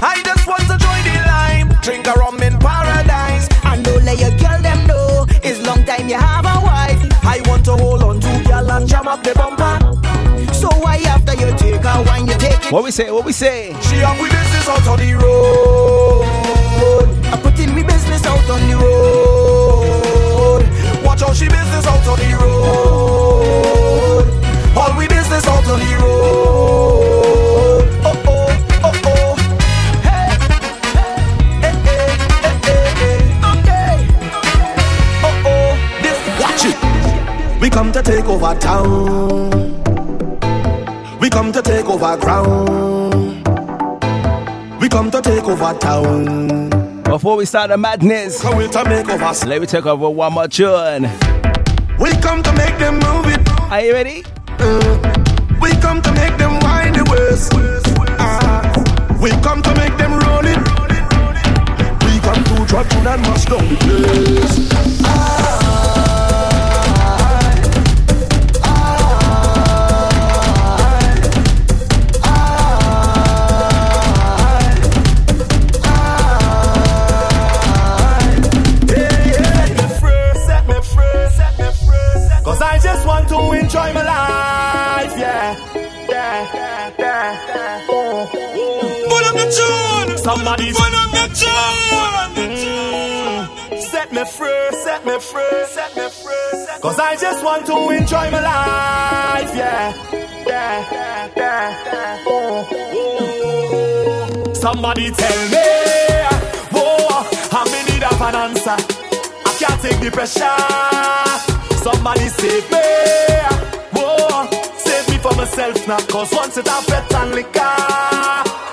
I just want to join the line, drink a rum in paradise. And don't let your girl them know it's long time you have a wife. I want to hold on to girl and jam up the bumper. So why after you take her wine, you take it? What we say? What we say? She up with this is out on the road. She business out on the road. All we business out on the road. Oh oh, oh oh. Oh oh. Watch it. We come to take over town. We come to take over ground. We come to take over town. Before we start the madness, we to make over. let me take over one more tune. We come to make them move it. Are you ready? We come to make them wind the waist. Ah. We come to make them roll it. We come to drop tune and mash down the place. Free. Cause I just want to enjoy my life, yeah. Yeah, yeah, yeah. Somebody tell me, whoa, I'm in need of an answer. I can't take the pressure. Somebody save me. Whoa, save me for myself now. Cause once it have pet and liquor,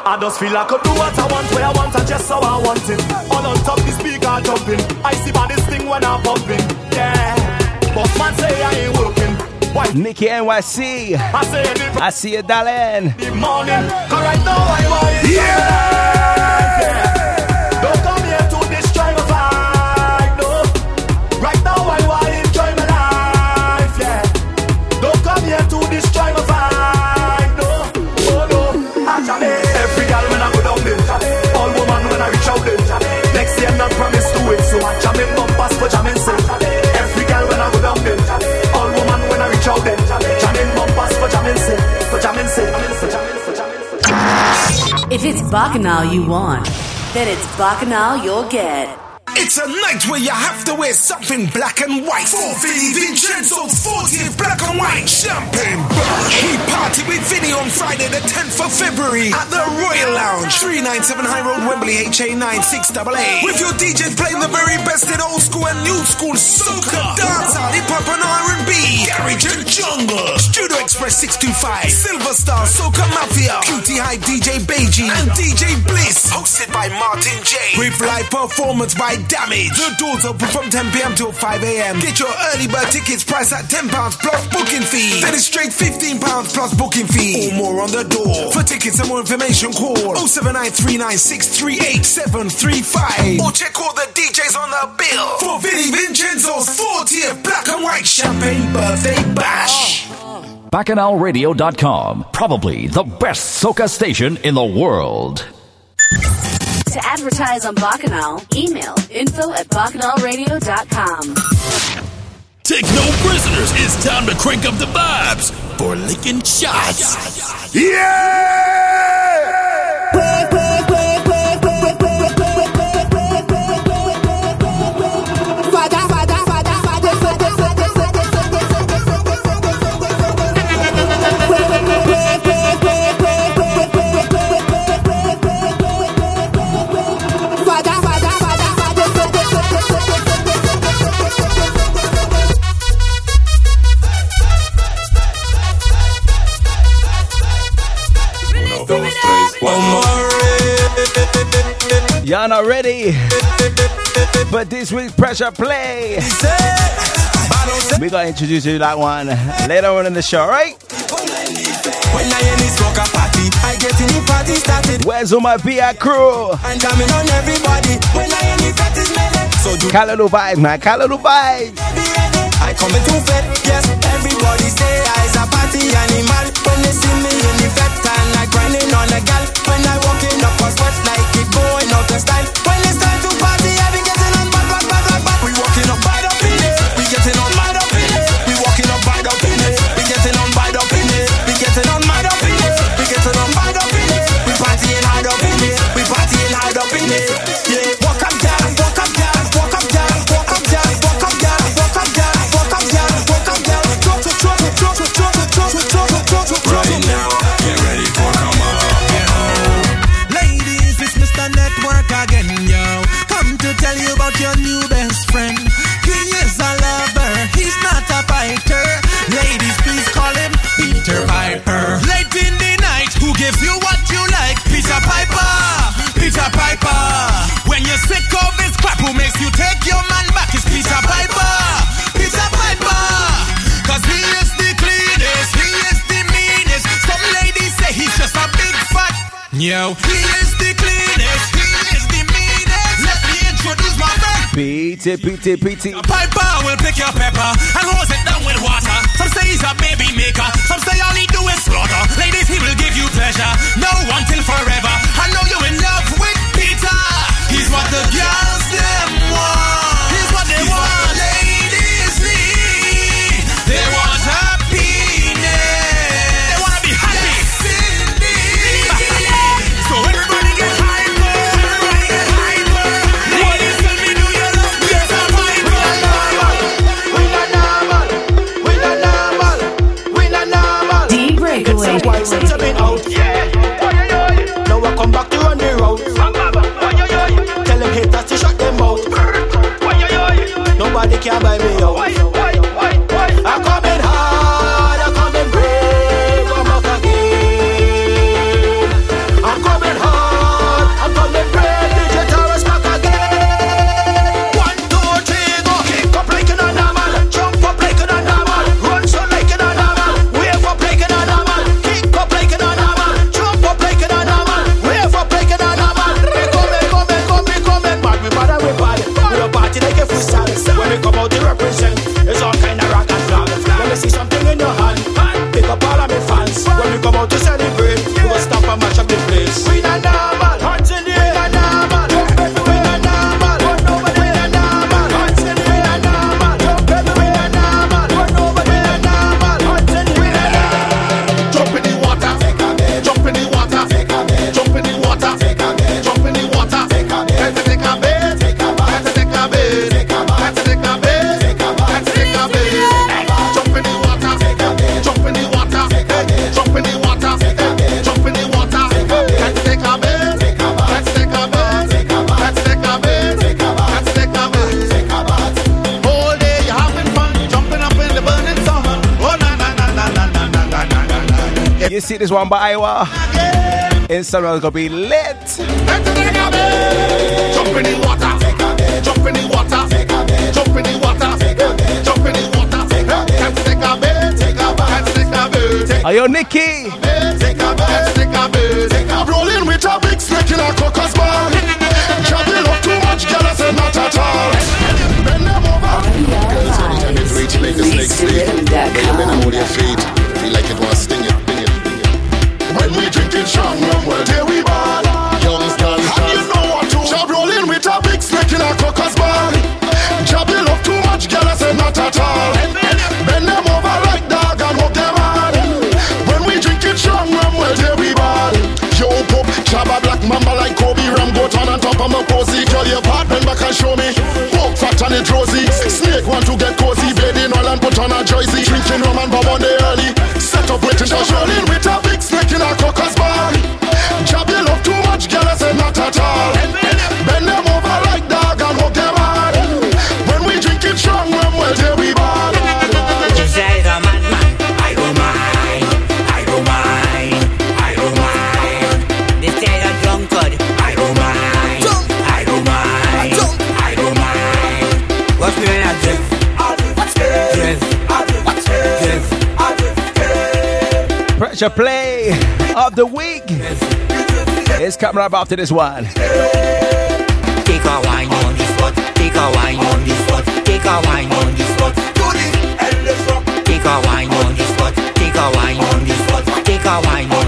I just feel I could do what I want, where I want, and just how I want it. All on top the speaker jumping. I see baddest thing when I'm pumping. Yeah, but man say I ain't working. Why? Nikki NYC. I say it I see you, darling. the morning. Cause right now I want it. Yeah. Bacchanal you want, then it's Bacchanal you'll get. It's a night where you have to wear something black and white. For Vinny Vincenzo's 40th black and white champagne bash. We party with Vinny on Friday, the 10th of February at the Royal Lounge, 397 High Road, Wembley, HA96AA. With your DJs playing the very best in old school and new school soca, dancehall, hip hop, and R&B. Garage and Jungle, Studio Express 625, Silver Star, Soca Mafia, QT High DJ Beiji, and DJ Bliss. Hosted by Martin J. With live performance by Damage. The doors open from 10 p.m. till 5 a.m. Get your early bird tickets priced at 10 pounds plus booking fee. Then it's straight 15 pounds plus booking fee. Or more on the door. For tickets and more information, call 07939638735 or check all the DJs on the bill for Vinny Vincenzo's 40th Black and White Champagne Birthday Bash. BacchanalRadio.com, probably the best soca station in the world. To advertise on Bacchanal, email info at bacchanalradio.com. Take no prisoners. It's time to crank up the vibes for licking shots. Yeah! But this week, pressure play. We gonna introduce you to that one later on in the show, right? When I in this party, I get in the party started. Where's all my VR crew? And coming on everybody. When I in the fat is melon. So do Callaloo vibes, man. Callaloo vibes. I come in too fed, yes. Everybody say I's a party animal. When they see me in the fat and I grinding on a gal. When I walk in up a spot like it going out of style. Yo, he is the cleanest, he is the meanest. Let me introduce my friend. Pete, Pete, Pete. Piper will pick your pepper and hose it down with water. Some say he's a baby maker, some say all he do is slaughter. Ladies, he will give you pleasure, no one till forever. I know you in love with Peter. He's what the girls Nobody can buy me out. See this one by Iowa? Instagram is gonna be lit. Jump in the water, jump in the water, jump in the water, jump in the water. Let's take a bit, take a bit, let's take a bit. Are you Nikki? Take a bit, let's take a bit. I'm rolling with a big snake in a crocus ball. Jumping up too much, girl, I said not at all. Bend them over. Girls, anytime you reach like the snake sleep, when you bend and hold your feet, feel like it was sting When we drinking strong rum, well, there we ball. Youngsters, And you know what to Job rolling with a big snake in a ball. Job you love too much, girl, I said not at all. Bend them over like dog and hook them hard. When we drinking strong rum, well, there we ball. Yo, pop, Jabba black mamba like Kobe Ram, go turn on top of my posy. Girl, your part, bend back and show me. Fat and it rosy. Snake want to get cozy, bathing and put on a jersey. Drinking rum and bob on the early. Set up waiting, just rolling feature play of the week. It's coming up after this one. Take a wine on this spot. Take a wine on this spot. Take a wine on this spot. Take a wine on this spot. Take a wine on this spot. Take a wine.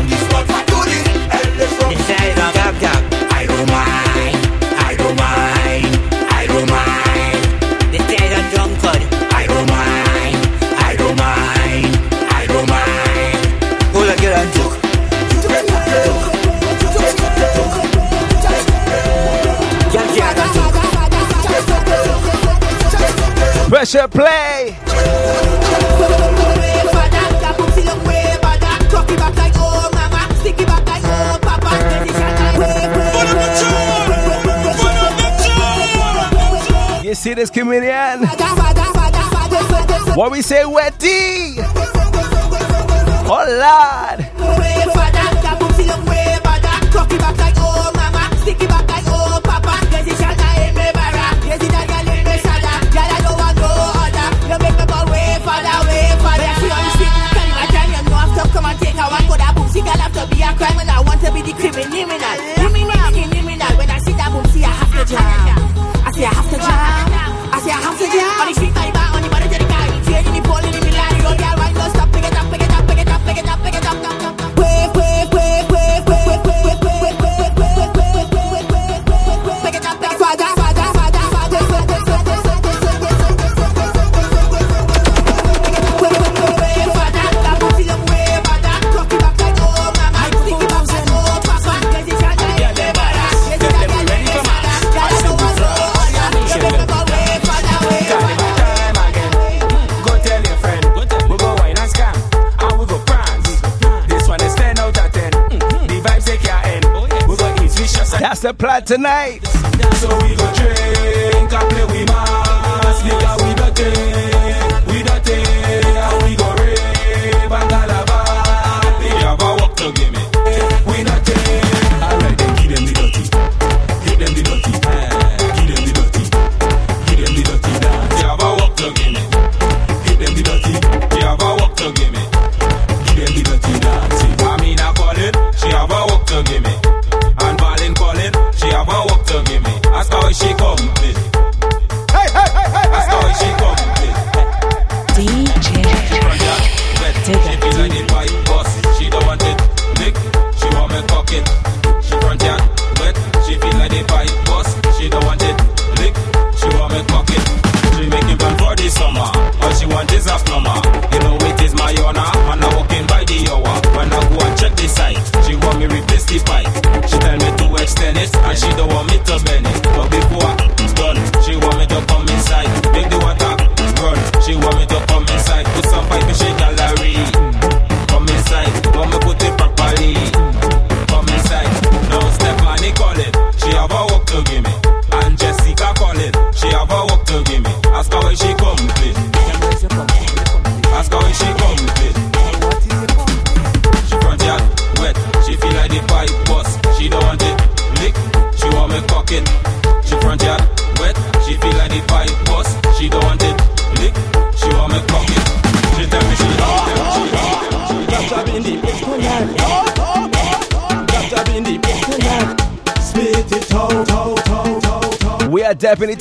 Pressure play. You see this comedian? What we say, Wetty? Oh, Lord. I want to be the criminal. tonight.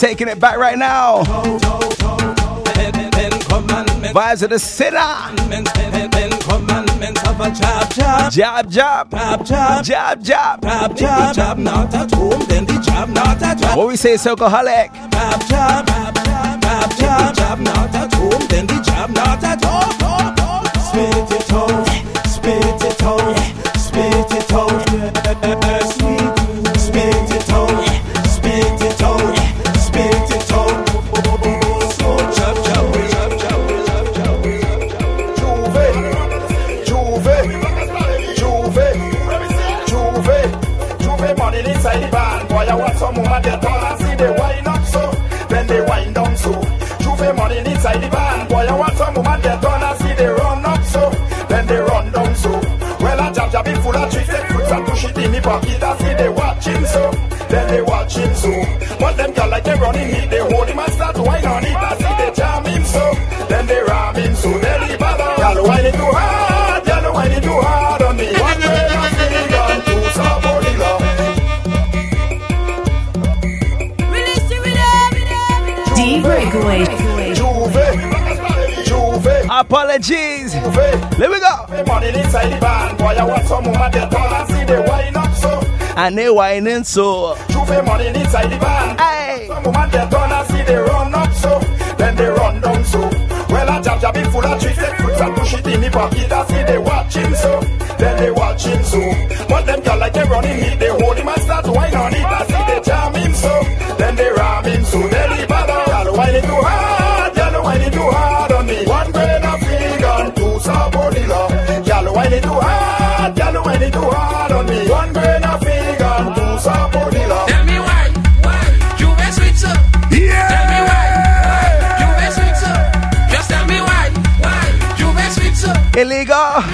taking it back right now. Vibes of the sinner. Job, job. Job, job. Job, job, job, job, not at home, then the job not at home. What we say, Socaholic? Job, job. Job, job. Job, not at home, then the job not paper I see they watching so Then they watching zoom But them girl like they running me They hold him and start whine on it I see they jam him so Then they ram him soon Any bother Girl whine it too hard Y'all whine it too hard on the One way of feeling gone Too soft for the love Breakaway. Juve. Apologies. Let me go. Money inside the. Boy, I want some woman. See the white. And they whining so. Juve money inside the band. Hey. Some woman get on and see they run up so. Then they run down so. Well, a jab jab be full of tricks, take fruits and push it in the pocket. I see they watch him so. Then they watch him so. But them girl like they running me, they hold him and start wine on it. I see they jam him so. Then they ram him so. Then he bother. Girl whining too hard, Illegal. Tell me why. Illegal.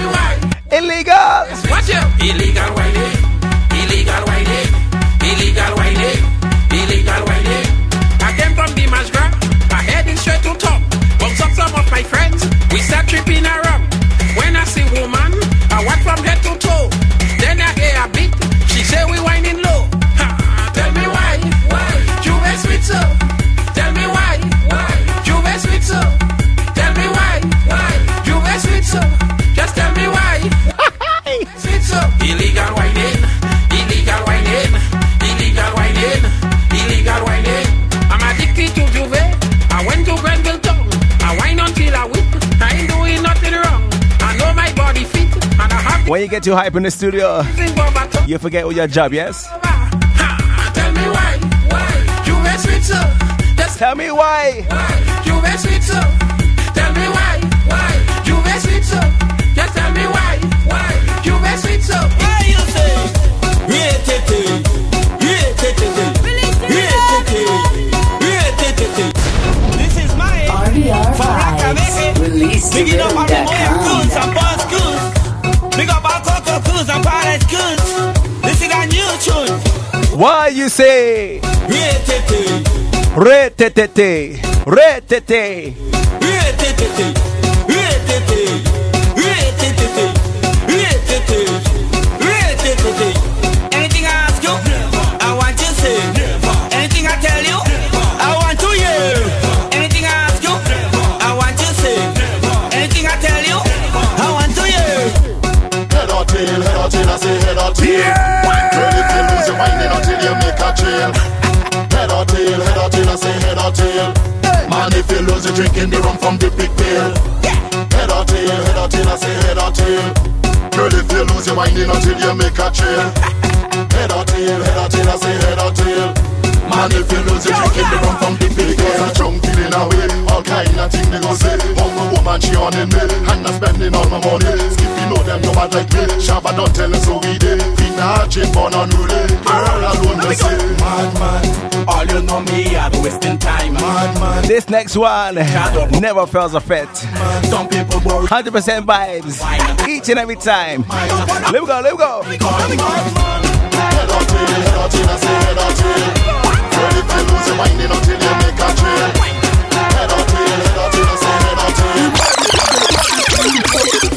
Get too hype in the studio, you forget all your job, yes? Tell me why, why you best sweet so? Just tell me why, why you best sweet so? Tell me why, why you best sweet so? Just tell me why, why you best sweet so? Why you say? Yeah, tete. Yeah, tete. Yeah, tete. Yeah, tete. This is my RDR from vibes. Release Big it up all the boy rhythm.com. goods and boss goods. Big up all and paradise goods. This is a new tune. Why you say? Yeah, tete. Re te te te. Re te If you lose, you drinking the rum from the big pail. Head or tail, head or tail, I say head or tail. Girl, if you lose your mind until you make a trail. Head or tail, head or tail, I say head or tail. Man, if you lose, you drinking the rum from the big pail. I'm drunk, feeling away, all kind of thing they go say. One woman, she on in me, eh? and I'm spending all my money. Skippy know them, no bad like me. Shabba don't tell us how we did. Fina, chain, born unruly. Girl, alone, me say. Madman, all you know me, I'm wasting time. Madman, This next one never fails a fit. some people worry. 100% vibes each and every time. Let me go, let me go. Head tail, head tail, I say head tail. Lose your mind until you make a. Head tail, head tail, I say head tail.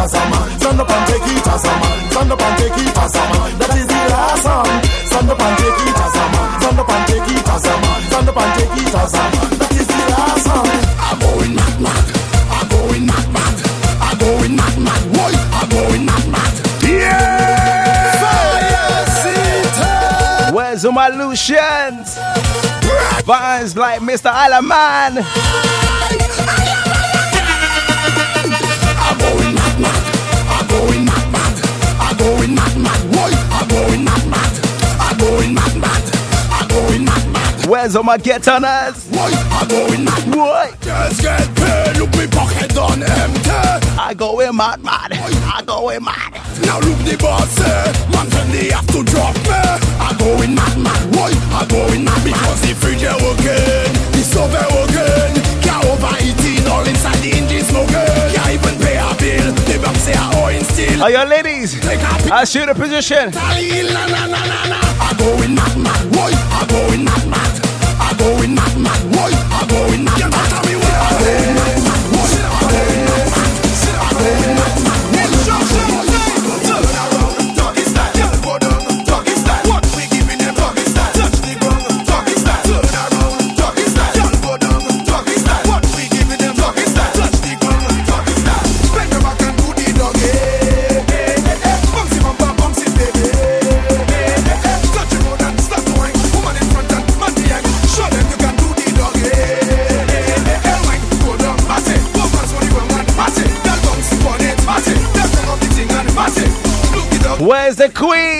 As a man. Stand up and take it as a man. Stand up and take it as a man. That is the last song. Stand up and take it as a man. Stand up and take it as a man. Stand up and take it as a man. That is the last song. I'm going mad, mad. I'm going mad, mad. I'm going mad, mad. Why? I'm going mad, mad. Yeah! Fire Where's all my Lucians? Vines like Mr. Alaman. Going mad, mad. I'm going mad, mad. Where's all my get oners? Why? I'm going mad. What? Just get paid. Look me pocket on empty. I go in mad, mad. I go in mad. Now look the boss eh? Man they have to drop me I going mad mad Why? I going mad because the fridge is working The is working Can't overeating all inside the engine Are your ladies? I shoot the position. I go in mad, boy. I go in mad. I go in mad, boy. I go in mad. the queen.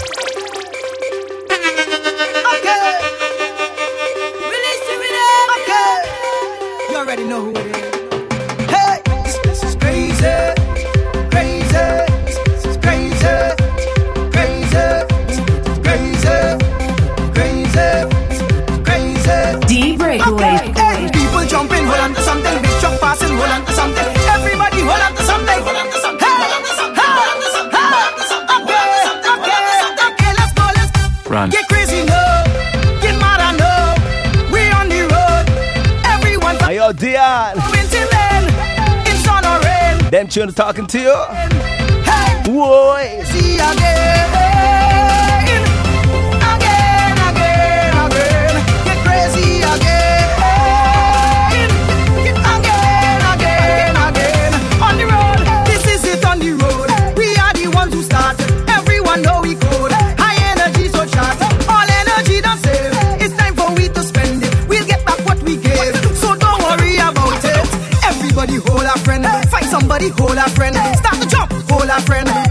Tune to talking to you. body, hold a friend. Start to jump, hold a friend.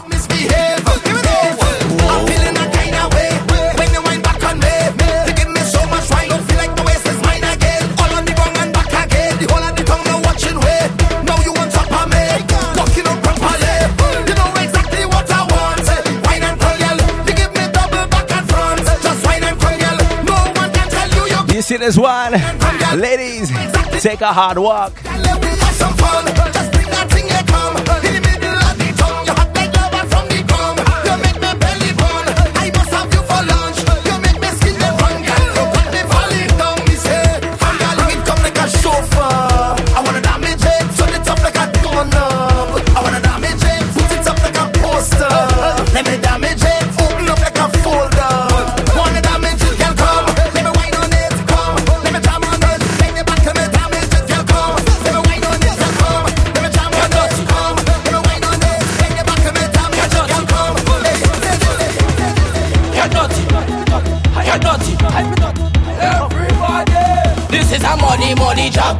this one? Ladies, take a hard walk.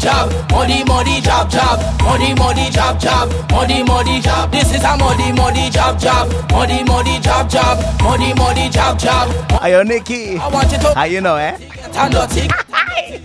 Job. Money, money job, job. Money, money job, job. Money, money job. This is a money, money job, job. Money, money job, job. Money, money job, job. Ayo, Nikki. I want you to How you know, eh? get and dirty.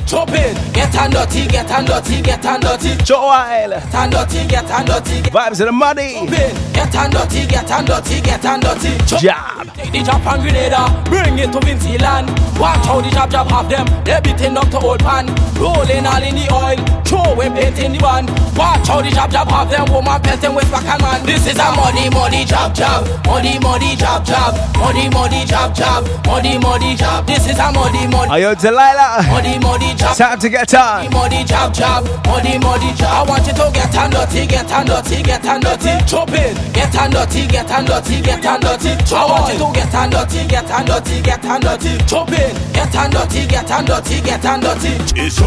Chop in. Get and dirty, get and dirty, get and dirty. Joe Wild. Get and dirty, get and dirty. Vibes in the money. Get and dirty, get and dirty, get dirty. Chop. Job. Take the job and Grenada, bring it to Vincy land. Watch how the job job have them, they beating up to old pan. Rolling all in the oil, throwing paint in the van. Watch how the job job have them, woman pelting with back and man. This is a money, money job job, money, money job job, money, money job job, money, money job. This is a money, money. Ayo, Delilah. Money, money job. Time to get on. Money job job, money money job. I want you to get and dirty, get and dirty, get and dirty. Chop in, get and dirty, get and dirty, get and dirty. I want you to get and dirty, get and dirty, get and dirty. Chop in, get and dirty, get and dirty, get and dirty. It's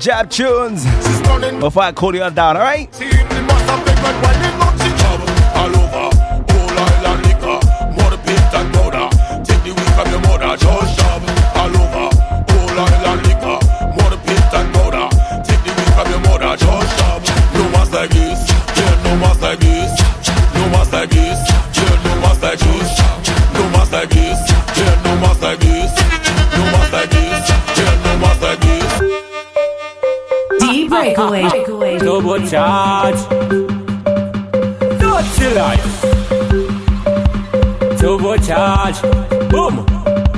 jab tunes before I cool you all down, alright? Charge. Dirty life. Turbo charge. Boom.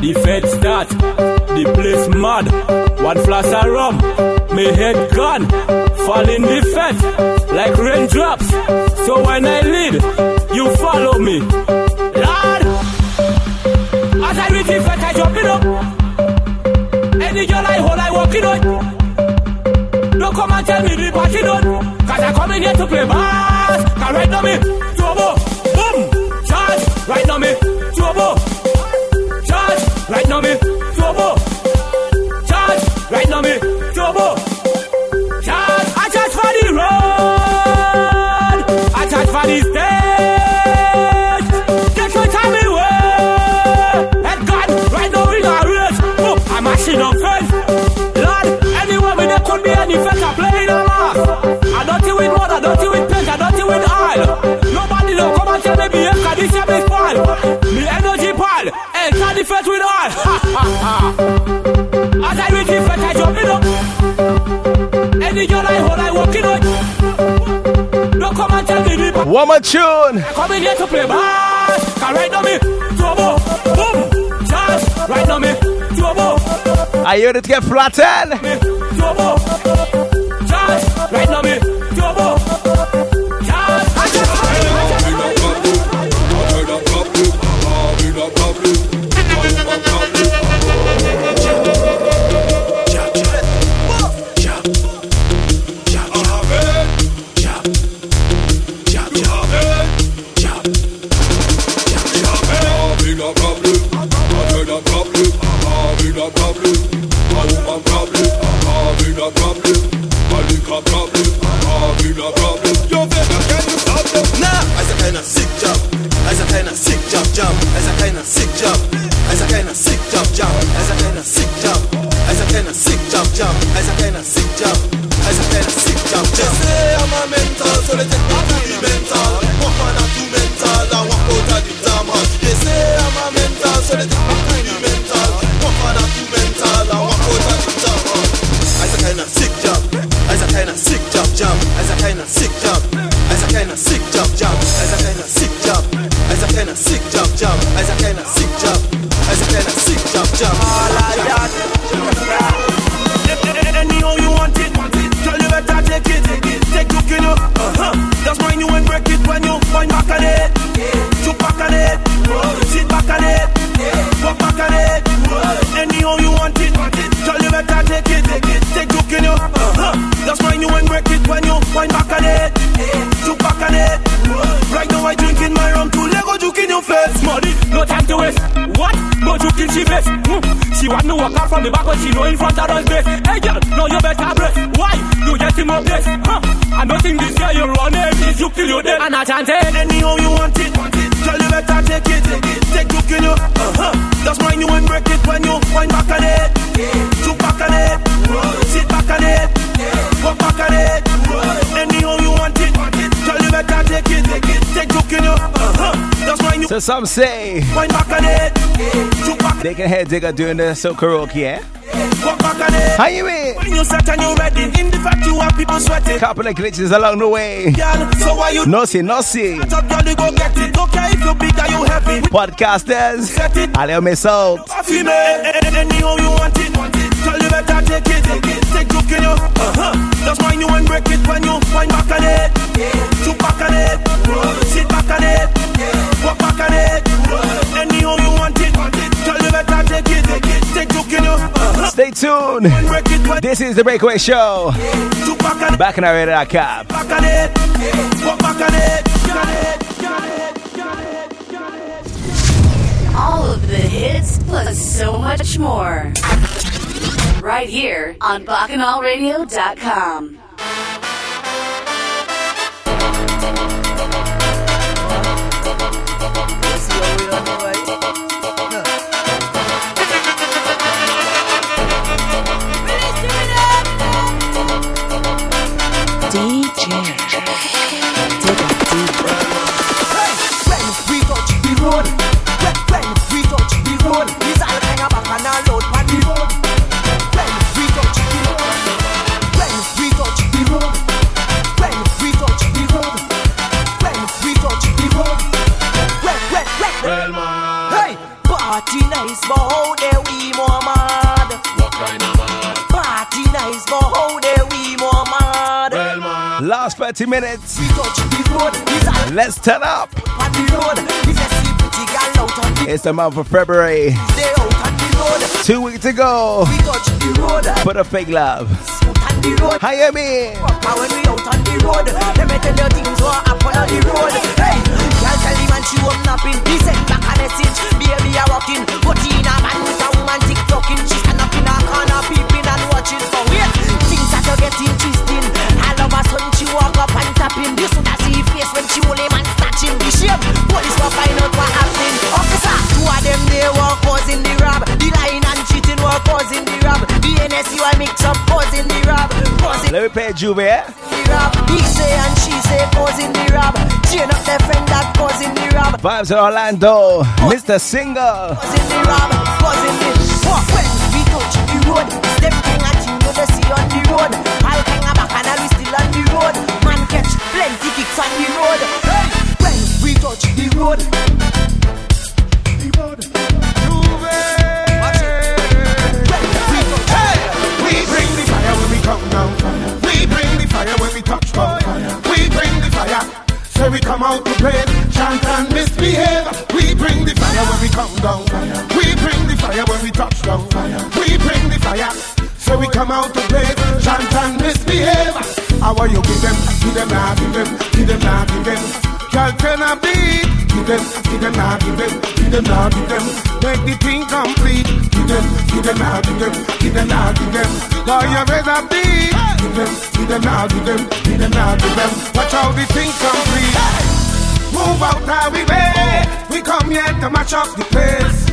The fed start. The place mad. One flash of rum. Me head gone. Fall in the fed. Like raindrops. So when I lead, you follow me. Lord. As I reach the fed, I jump it up. Any girl I hold, I walk it up. Come and tell me the party done. Cause I come in here to play bass. Cause right now me Turbo Boom. Charge. Right now me Turbo Charge. Right now me Turbo Charge. Right now me Turbo fete with oil Ha ha ha As I reach fete I jump it up Any girl I hold I walk it out Don't come and tell me the One more tune. Come in here to play bass. Can right now me, turbo, boom, jazz. Right now me, turbo, you ready to get flattened? turbo, jazz. Right now me, turbo, front of us base. Hey girl, now you better brace. Why? You get in my place. Huh? I don't think this year you run it. It's you till your dead. And I chant it. Anyhow you want it, girl you better take it. Take look in you, uh-huh. That's why you and break it when you wind back on it. Shoot back on it, sit back on it, walk back on it. Anyhow you want it, girl you better take it. Take look in you, uh-huh. That's why you So some say wind back on it. Shoot back, they can head digger doing the so karaoke, yeah? Walk back. How you mean? When you set and you ready, in the fact you have people sweating. Couple of glitches along the way. Girl, so why you No see, no see. top girl you go get it? Okay if you big or you heavy. Podcasters, I'll miss out. Anyhow you want it, girl you better take it, take look in you, uh-huh. That's why you ain't break it when you wind back on it, shoot back on it, sit back on it, walk back on it. Anyhow you want it, Stay tuned. This is the Breakaway Show. Back our on it. All of the hits plus so much more. Right here on BacchanalRadio.com. Last 30 minutes. The Let's turn up. the the It's the month of February. The. Two weeks to go. The. Put a fake love. the the the road. Hey, girl tell him and she up napping. He send back a message, baby I walking. But in a man Will find out what happened. Officer, two of them they were causing the rob. The lying and cheating were causing the rob. The NSU I mix up causing the rob. Causing Let me play Juve, yeah? the rob. He say and she say causing the rob. Chain up the friend that causing the rob. Vibes in Orlando. Mr. Singer. Causing the rob. Causing the what? When we touch the road, them thing that you know they see on the road. All kind of back and we still on the road. Man catch plenty kicks on the road. Hey! We bring the fire when we come down. We bring the fire when we touch down. Fire. We bring the fire. Say we come out to play, chant and misbehave. We bring the fire when we come down. We bring the fire when we touch down. We bring the fire. So we come out to play, chant and misbehave. How are you give them, give them, nah, give them, give them, nah, give them. Girl, turn a beat, give them, give them, nah, give them, give them, nah, give them. Make the thing complete, give them, give them, nah, give them, give them, nah, give them. Now you a beat, give them, give them, nah, give them, give them, nah, give them. Watch how the thing complete. Move out our way, we come here to match up the place.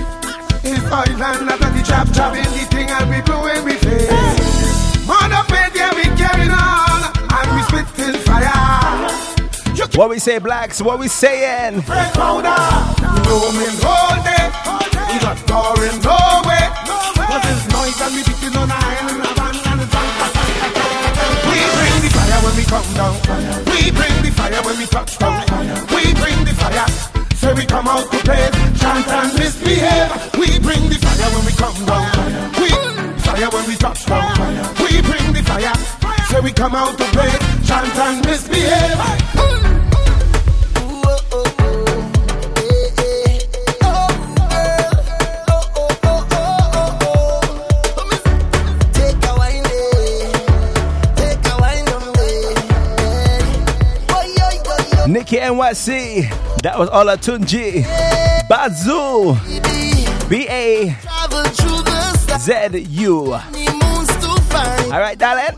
It's Island that the chop chop in the thing and we blowing we face. Up in there we carrying on and we spitting fire. What we say, blacks? What we saying? Fresh powder, all day. We got. Cause it's noise and beating on. We bring the fire when we come down. We bring the fire when we touch down. We bring the fire. Say we come out to play, chant and misbehave. We bring the fire when we come down. We fire when we touch down. We bring the fire. Say we come out to play, chant and misbehave. Nikki NYC. That was Olatunji. Bazoo. B A Z U. All right, darling.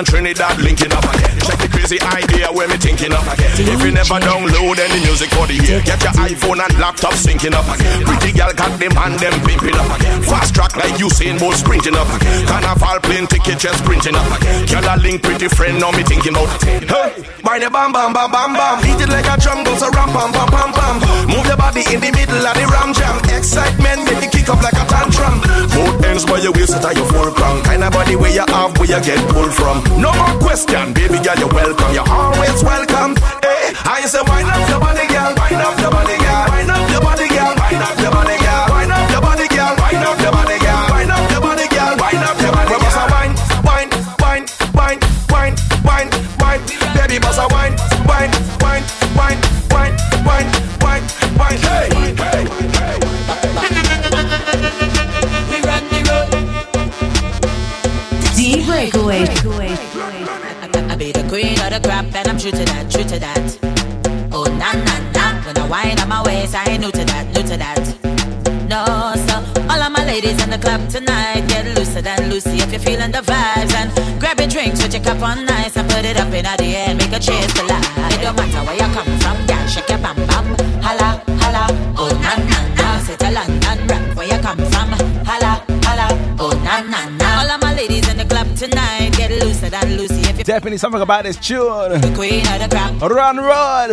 and Trinidad linking crazy idea where me thinking of again. If you never download any music for the year, get your iPhone and laptop syncing up again. Pretty girl got them and them pimping up again. Fast track like Usain Bolt sprinting up again. Carnival plane ticket just sprinting up again. Girl a link pretty friend now me thinking about it. Hey, mind your bam bam bam bam bam. Beat it like a drum goes a ram pam pam pam pam. Move your body in the middle of the ram jam. Excitement make you kick up like a tantrum. Both ends by your waist at your foreground. Kind of body where you have where you get pulled from. No more question, baby girl, you're welcome. You're always welcome. Hey, I say wind up your body, girl. Wind up your body, girl. D Breakaway. I be the queen of the crap and I'm true to that, true to that. Oh na na na, when I whine on my waist, I ain't new to that, new to that. No, so all of my ladies in the club tonight, get looser than Lucy if you're feeling the vibes and grab your drinks with your cup on nice and put it up in the air make a cheers to life. It don't matter where you come from, girl, shake your bam bam, holla holla. Oh na na na, say to tonight, get looser than Lucy if you're Definitely something about this tune. the queen of the crap. Run, run.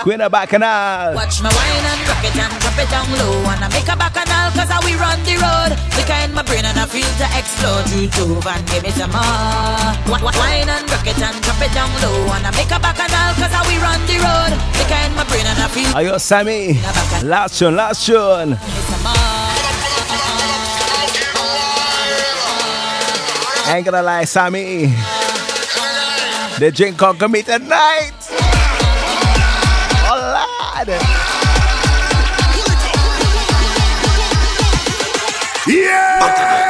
Queen of Bacchanal. Watch my wine and rock it and drop it down low And I make a bacchanal cause I we run the road The kind my brain and I feel to explode You too and give me some more Wine and rock it and drop it down low And I make a bacchanal cause I we run the road The kind my brain and I feel Ayo, Sammy. Last tune, last tune. Ain't gonna lie, Sammy. The drink conquer me tonight. Oh, Lord. Yeah!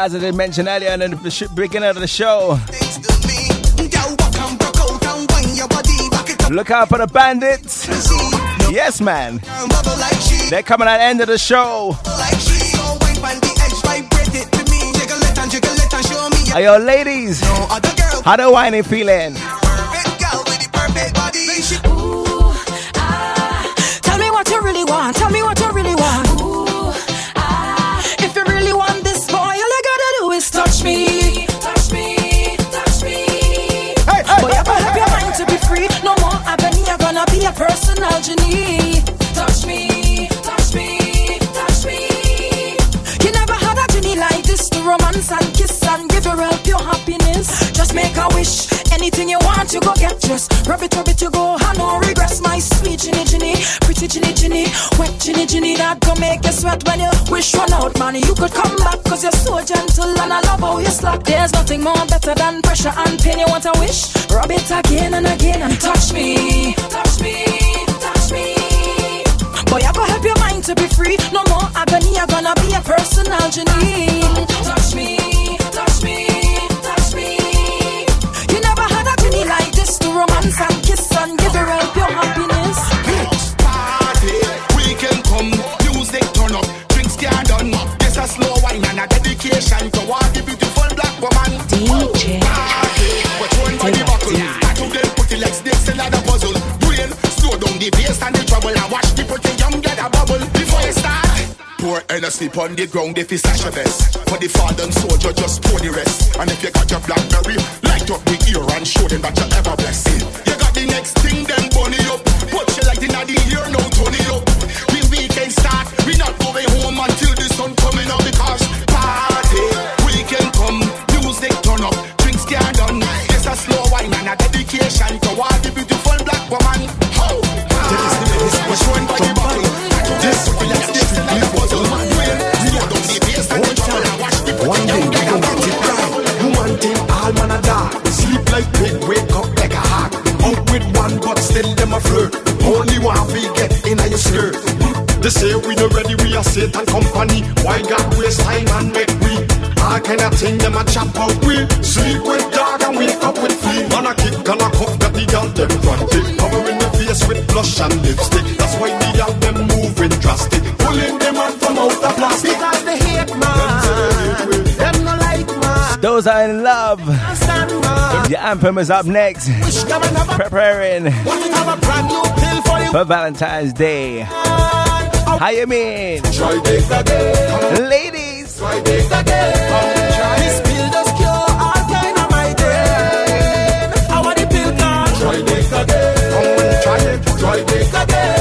As I did mention earlier in the beginning of the show, look out for the bandits. Yes, man. They're coming at the end of the show. Are your ladies? How the whining feeling? body. Ah. Tell me what you really want. Tell me what you really want. A personal genie. Touch me. Touch me. Touch me. You never had a genie like this to romance and kiss and give her up your happiness. Just make a wish. Anything you want, you go get. Just rub it, rub it, you go. I no regrets, my sweet genie, genie, Pretty Ginny Ginny. Wet genie, genie. That go make you sweat when you wish run out, man. You could come back, cause you're so gentle and I love how you slack. There's nothing more better than pressure and pain. You want a wish? Rub it again and again and touch me. Touch me. Touch to be free. No more agony, you're gonna be a personal genie. Pour sleep on the ground if it's such a best. For the fallen soldier, just pour the rest. And if you got your blackberry, light up the ear and show them that you're ever blessed. You got the next thing, then bunny up. Put you like the the ear, turn it up. Skirt. They say we no ready, we are Satan company. Why God waste time and make we? All kind of thing them a chop out we. Sleep with dog and wake up with flea. Man a kick and a cuff, got the girl them frantic. Covering the face with blush and lipstick. That's why the girl them moving drastic. Pulling them out from out the plastic. Because they hate man. Them no like man. Those are in love. The anthem is up next. Preparing for Valentine's Day. How you mean? Ladies. Try this again.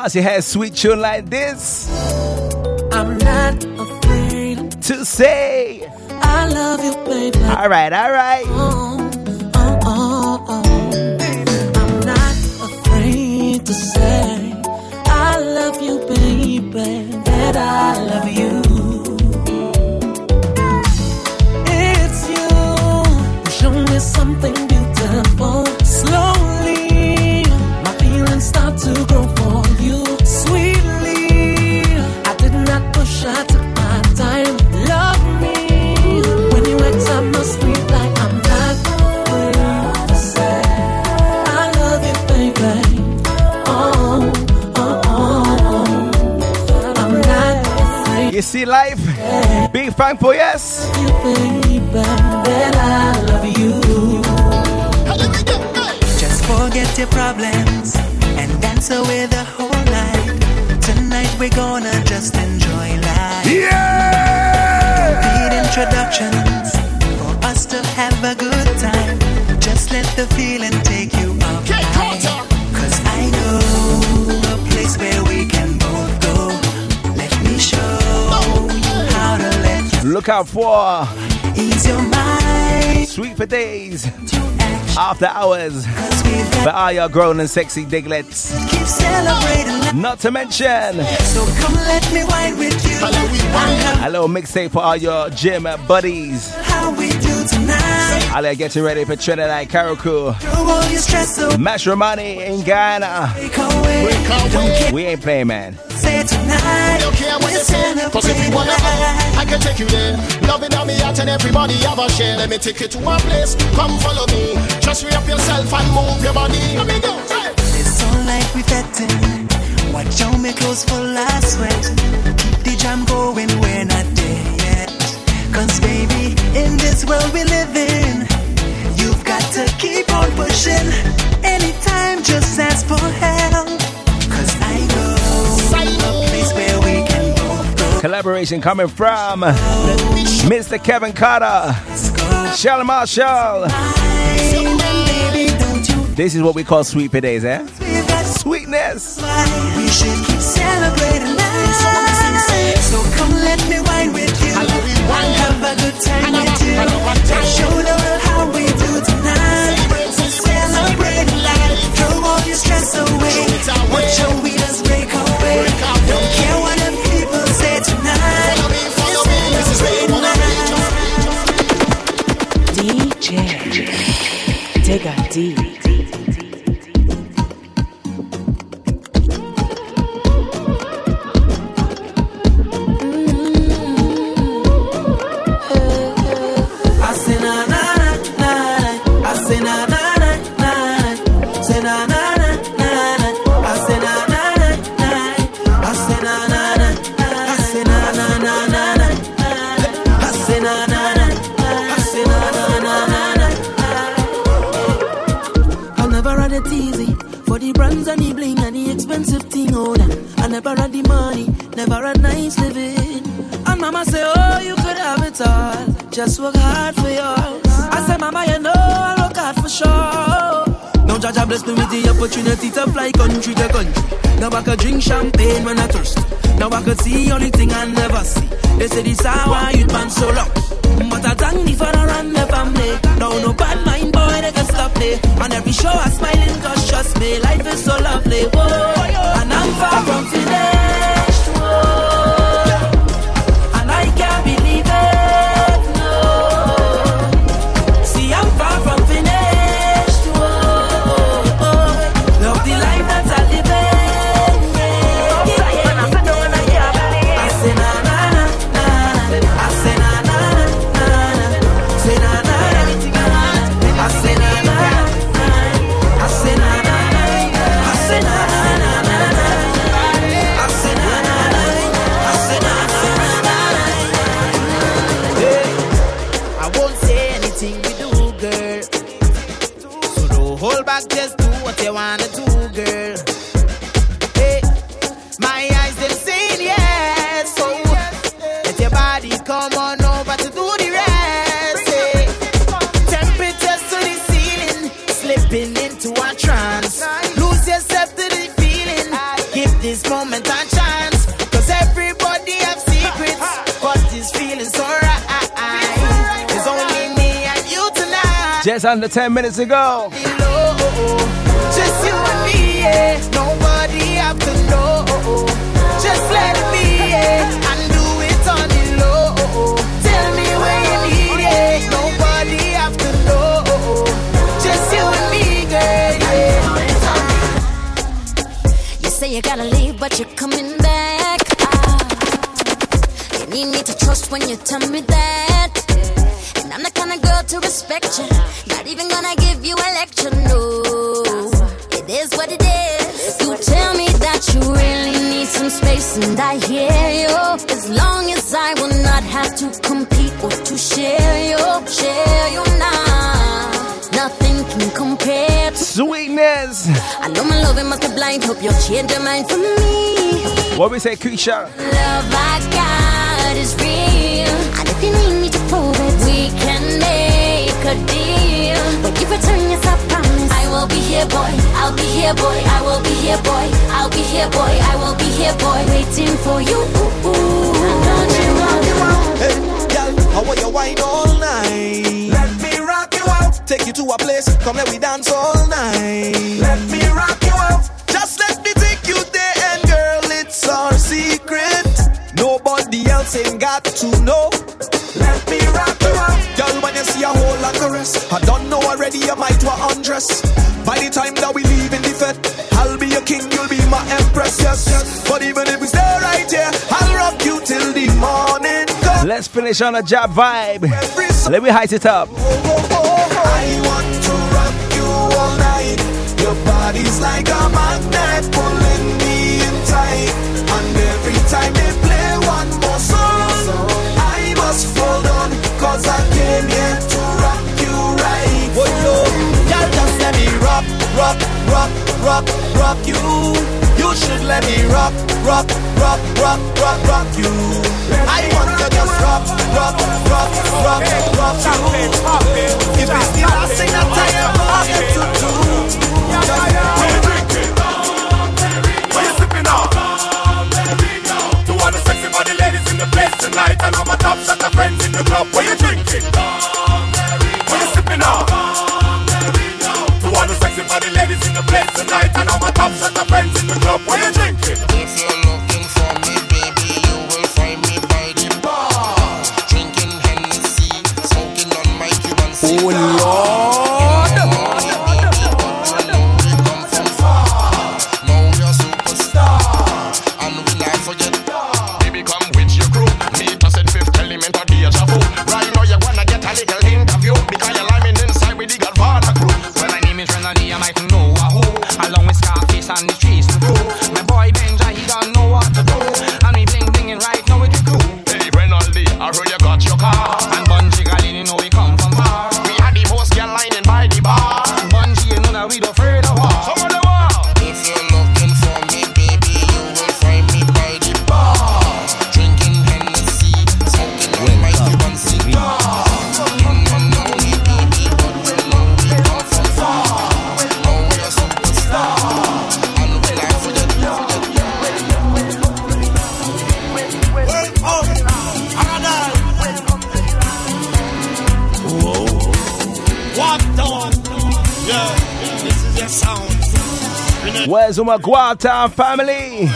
One last, you had sweet tune like this. I'm not afraid to say I love you, baby. All right, all right. Oh, oh, oh, oh. I'm not afraid to say I love you, baby. That I love you. See life? Big thankful, yes. You, baby, that I love you. Just forget your problems and dance away the whole night. Tonight we're gonna just enjoy life. Yeah! Don't need introductions for us to have a good time. Just let the feeling take you Look out for ease your mind. Sweet for days. After hours. For all your grown and sexy diglets. Keep celebrating. Not to mention So come let me wine with you. A little mixtape for all your gym buddies. how we do tonight. I'll get you ready for Trinidad Karaku. Throw all your stress away. Matrimony in Ghana. Break away. Don't care. We ain't playing, man. Say tonight. don't care what they say Cause if you wanna I can take you there Loving on me heart and everybody have a share Let me take you to a place Come follow me Just re up yourself and move your body Let me go hey. It's all like we fetting. Watch out, me clothes full of sweat. Keep the jam going, we're not there yet. Cause baby, in this world we live in, you've got to keep on pushing. Anytime, just ask for help. Cause I know a place where we can both go. Collaboration coming from Mr. Kevin Carter, Charlie Marshall. This is what we call sweet days, eh? Sweetness. We should keep celebrating life. So come let me wine with you. And have a good time with you. And show the world how we do tonight. So celebrate life. Throw all your stress away. Watch your wheels break away. Don't care what people say tonight. DJ Digga D. I never had the money, never had nice living. And mama say, Oh, you could have it all. Just work hard for yours. I say, Mama, you know I work hard for sure. Now Jaja bless me with the opportunity to fly country to country. Now I could drink champagne when I thirst. Now I could see only thing I never see. They say this how you'd man so long. But I thank the run the family. Now no bad mind boy they can stop me. On every show I smiling cause trust me, life is so lovely. Whoa. And I'm far from finished. Just under 10 minutes ago. Just you and me, yeah. Nobody have to know. Just let it be, yeah. And do it on the low. Tell me where you need it. Nobody have to know. Just you and me, girl, yeah. You say you gotta leave, but you're coming back. Ah. You need me to trust when you tell me to respect you. Not even gonna give you a lecture, no. It is what it is. You tell me that you really need some space, and I hear you. As long as I will not have to compete or to share you, share you now. Nothing can compare to Sweetness. I know my loving must be blind. Hope you'll change your mind for me. What we say, Keisha? Love I got is real. And if you need me to prove it, we can make a deal. But if you turn yourself promise, I will be here, boy. I'll be here, boy. I will be here, boy. I'll be here, boy. I will be here, boy. Waiting for you. Ooh, ooh. Don't you want Hey, girl, how want you wine all night? Let me rock you out. Take you to a place, come let we dance all night. Let me rock you out. Just let me take you there, and girl, it's our secret. Nobody else ain't got to know. A whole lot rest, I don't know already, you might want undress. By the time that we leave in the fed, I'll be your king, you'll be my empress, yes, yes. But even if we stay right here, I'll rock you till the morning. Let's finish on a job vibe. Let me height it up. And every time they play one more song, I want to rock you all night. Rock, rock, rock, rock, rock you. You should let me rock, rock, rock, rock, rock, rock you. I want to just rock, rock, rock, rock, rock you. If it's the last thing that I ever get to do, What you sipping on? To all the sexy body ladies in the place tonight And all my top shot friends in the club What you drinking? In the place tonight. And all my top shot of friends My Guaptown family?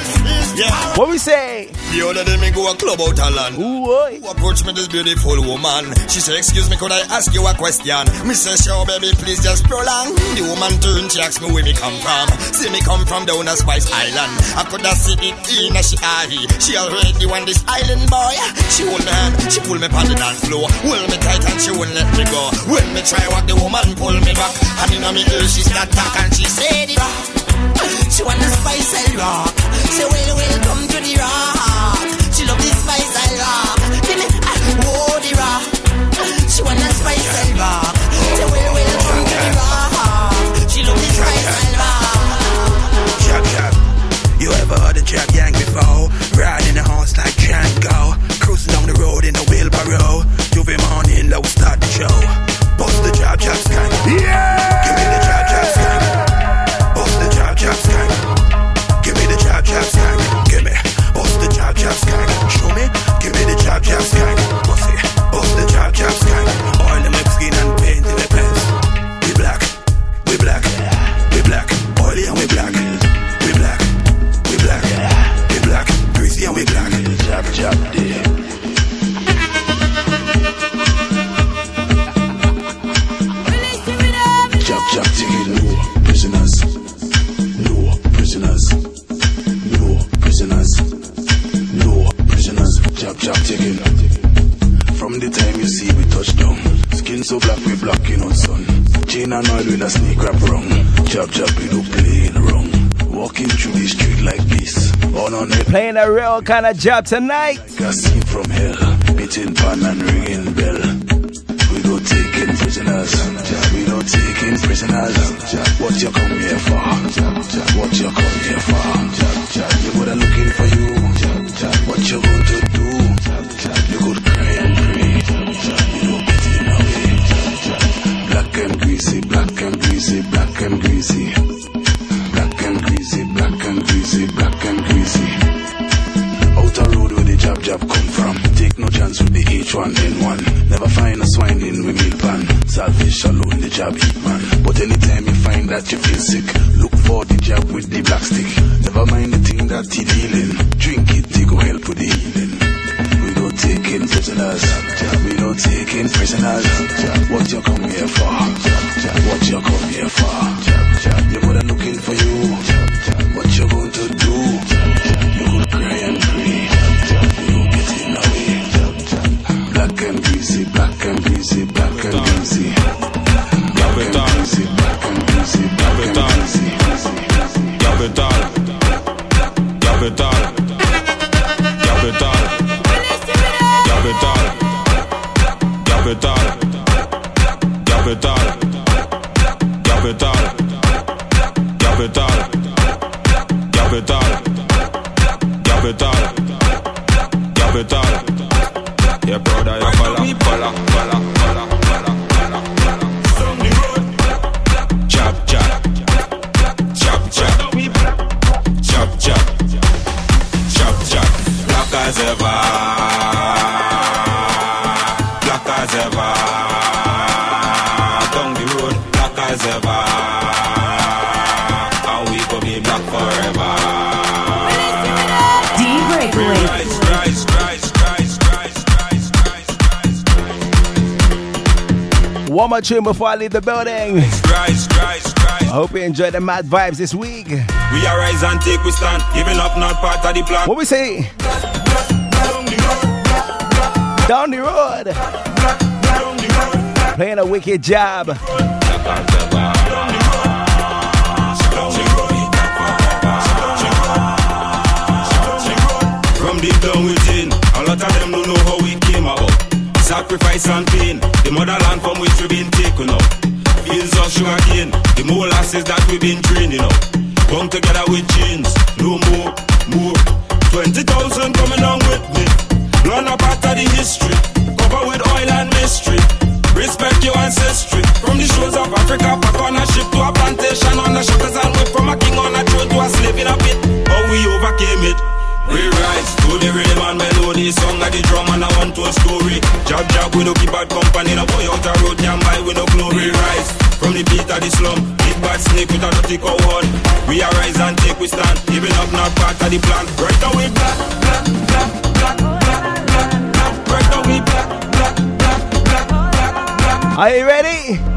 Yeah. What we say? The other day me go a club out of land. Who approached me this beautiful woman? She said, excuse me, could I ask you a question? Me say, sure, baby, please just prolong. The woman turned, she asked me where me come from. See me come from down a Spice Island. I could have seen it in a she ahi. She already want this island boy. She hold me hand, she pull me on the dance floor. Hold me tight and she won't let me go. When me try walk, the woman pull me back. And in me ear, she start talk and she said it. She wanna spice and rock. A kind of job tonight. Like a scene from hell. Beating pan and ringing bell. We go taking prisoners. We don't taking prisoners. What you come here for? What you come here for? You would have looking for you. Chance with the H1N1. Never find a swine in with meal pan. Salvation alone, the eat man. But anytime you find that you feel sick, look for the jab with the black stick. Never mind the thing that he dealing. Drink it, it go help with the healing. We don't go taking prisoners. We don't taking prisoners. What you come here for? What you come here One tune before I leave the building. Rise, rise, rise. I hope you enjoyed the mad vibes this week. We arise and take we stand. Giving up not part of the plan. What we say? Down the road. Playing a wicked job. From deep down Sacrifice and pain, the motherland from which we've been taken up. Fields of sugar cane, the molasses that we've been training up. Come together with chains, no more, more. 20,000 coming on with me. Learn a part of the history, the melody, song the drum and a story. We keep bad company, no boy out the road, buy we no glory. Rise from the beat of the slum, big bad snake with a dirty cow horn. We arise and take we stand, up not part of the plan. Right black, black, black, black, black, black, black. Right black, black, black, black, black, black. Are you ready?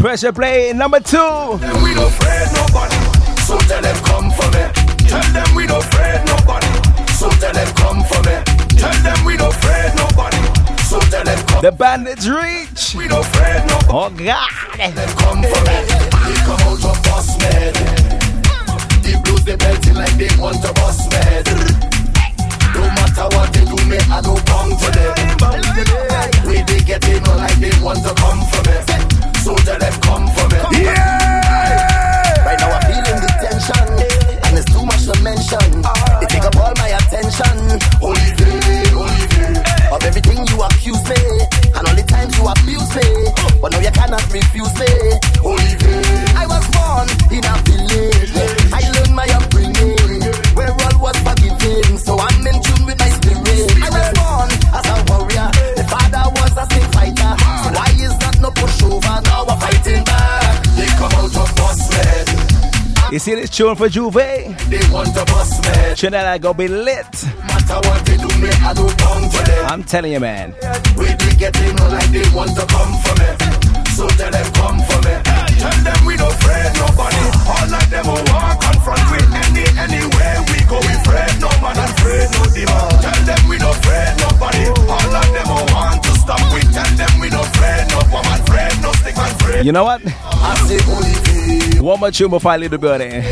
Pressure play number two. Them we no afraid nobody. So tell them come for me. Tell them we no afraid nobody. So tell them come for me. Tell them we no afraid nobody. So tell them come. The bandits reach. We no afraid nobody. Oh God. Them come for me. They come out of bus med. The blues they belting like they want to bust med. No matter what they do, me I don't come to them. We they get in like they want to come for me. So tell them come for me. Yeah. Right now I'm feeling the tension, and it's too much to mention. They take up all my attention. Holy day, holy Olivier. Of everything you accuse me, and all the times you abuse me, but now you cannot refuse me. Olivier. I was born in a village. You see this tune for Juve. They want to bust me. Trinidad gonna be lit. Matter what they do, me I do come for them. I'm telling you, man. We be getting like they want to come for me. So tell them come for me. Tell them we don't afraid nobody. All of them will walk confront with any anywhere we go. We afraid no man and afraid no demon. Tell them we don't afraid nobody. All of them will want to stop. We tell them we don't afraid no woman, afraid no stick man, afraid. You know what? I say oh, Olivier. One more tune before I leave the building.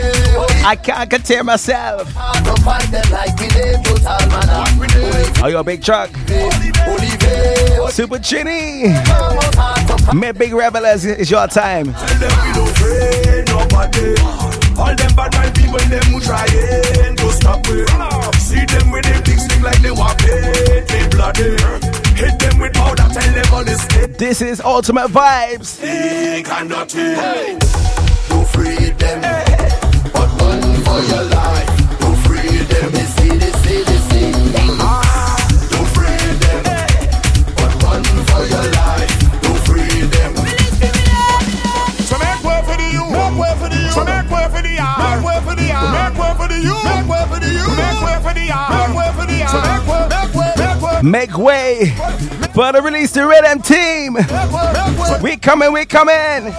I can't contain myself. I don't fight them like we did total man. Oh, Are you a big truck? Super Chinny. Me big revelers, it's your time. Tell them we don't afraid nobody. All them bad mind people, them who trying to stop it. See them with their big stick like they paid, they bloody. Hit them with powder, tell them all this This is Ultimate Vibes. Stick and dirty. You free them, but run for your life. You free them, they see, they see, they see. You ah. free them, but run for your life. You free them. So make way for the you, make way for the you. So make way for the yard, make way for the yard, make way for the you, make way for the you, make way for the yard, make way for the yard. So make way, make way, for the release the rhythm team. We coming, we coming.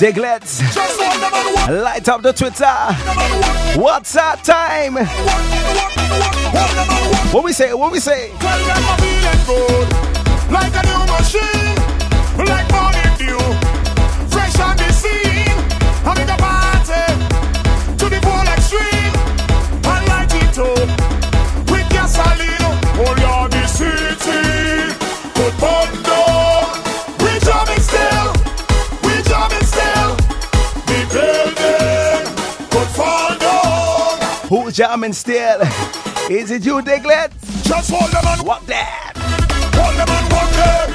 Diglets, light up the Twitter. What's that time? What we say? What we say? Like a new machine, jamming still? Is it you, Diglets? Just hold them and walk that. Hold them and walk them.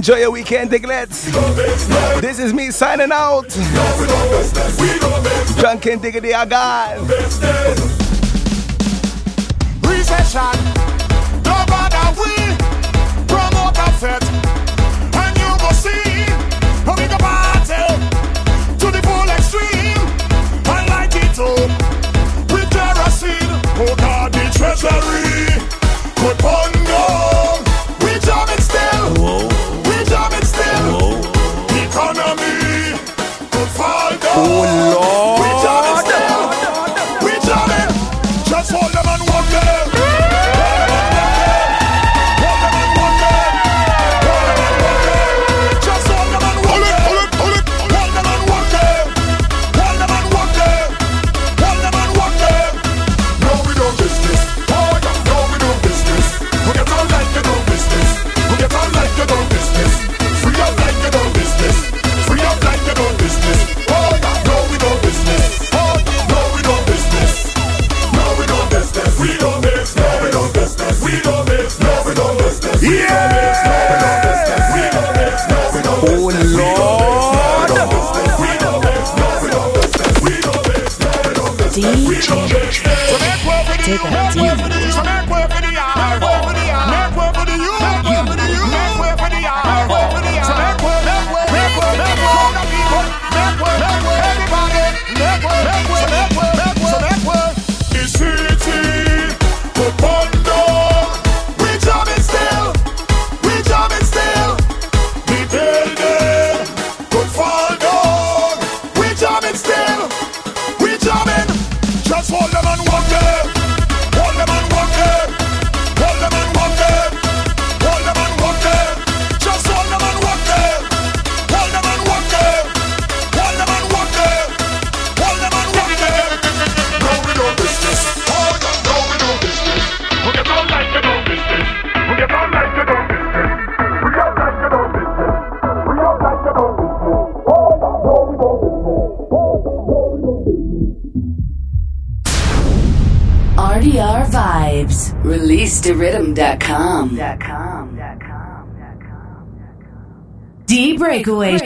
Enjoy your weekend, Diglets. This is me signing out. Drunken Diggity Agan. Recession. No bother we promote a fet. And you go see how we go party to the full extreme and light it up with kerosene. Oh God, the treasury could burn breakaway.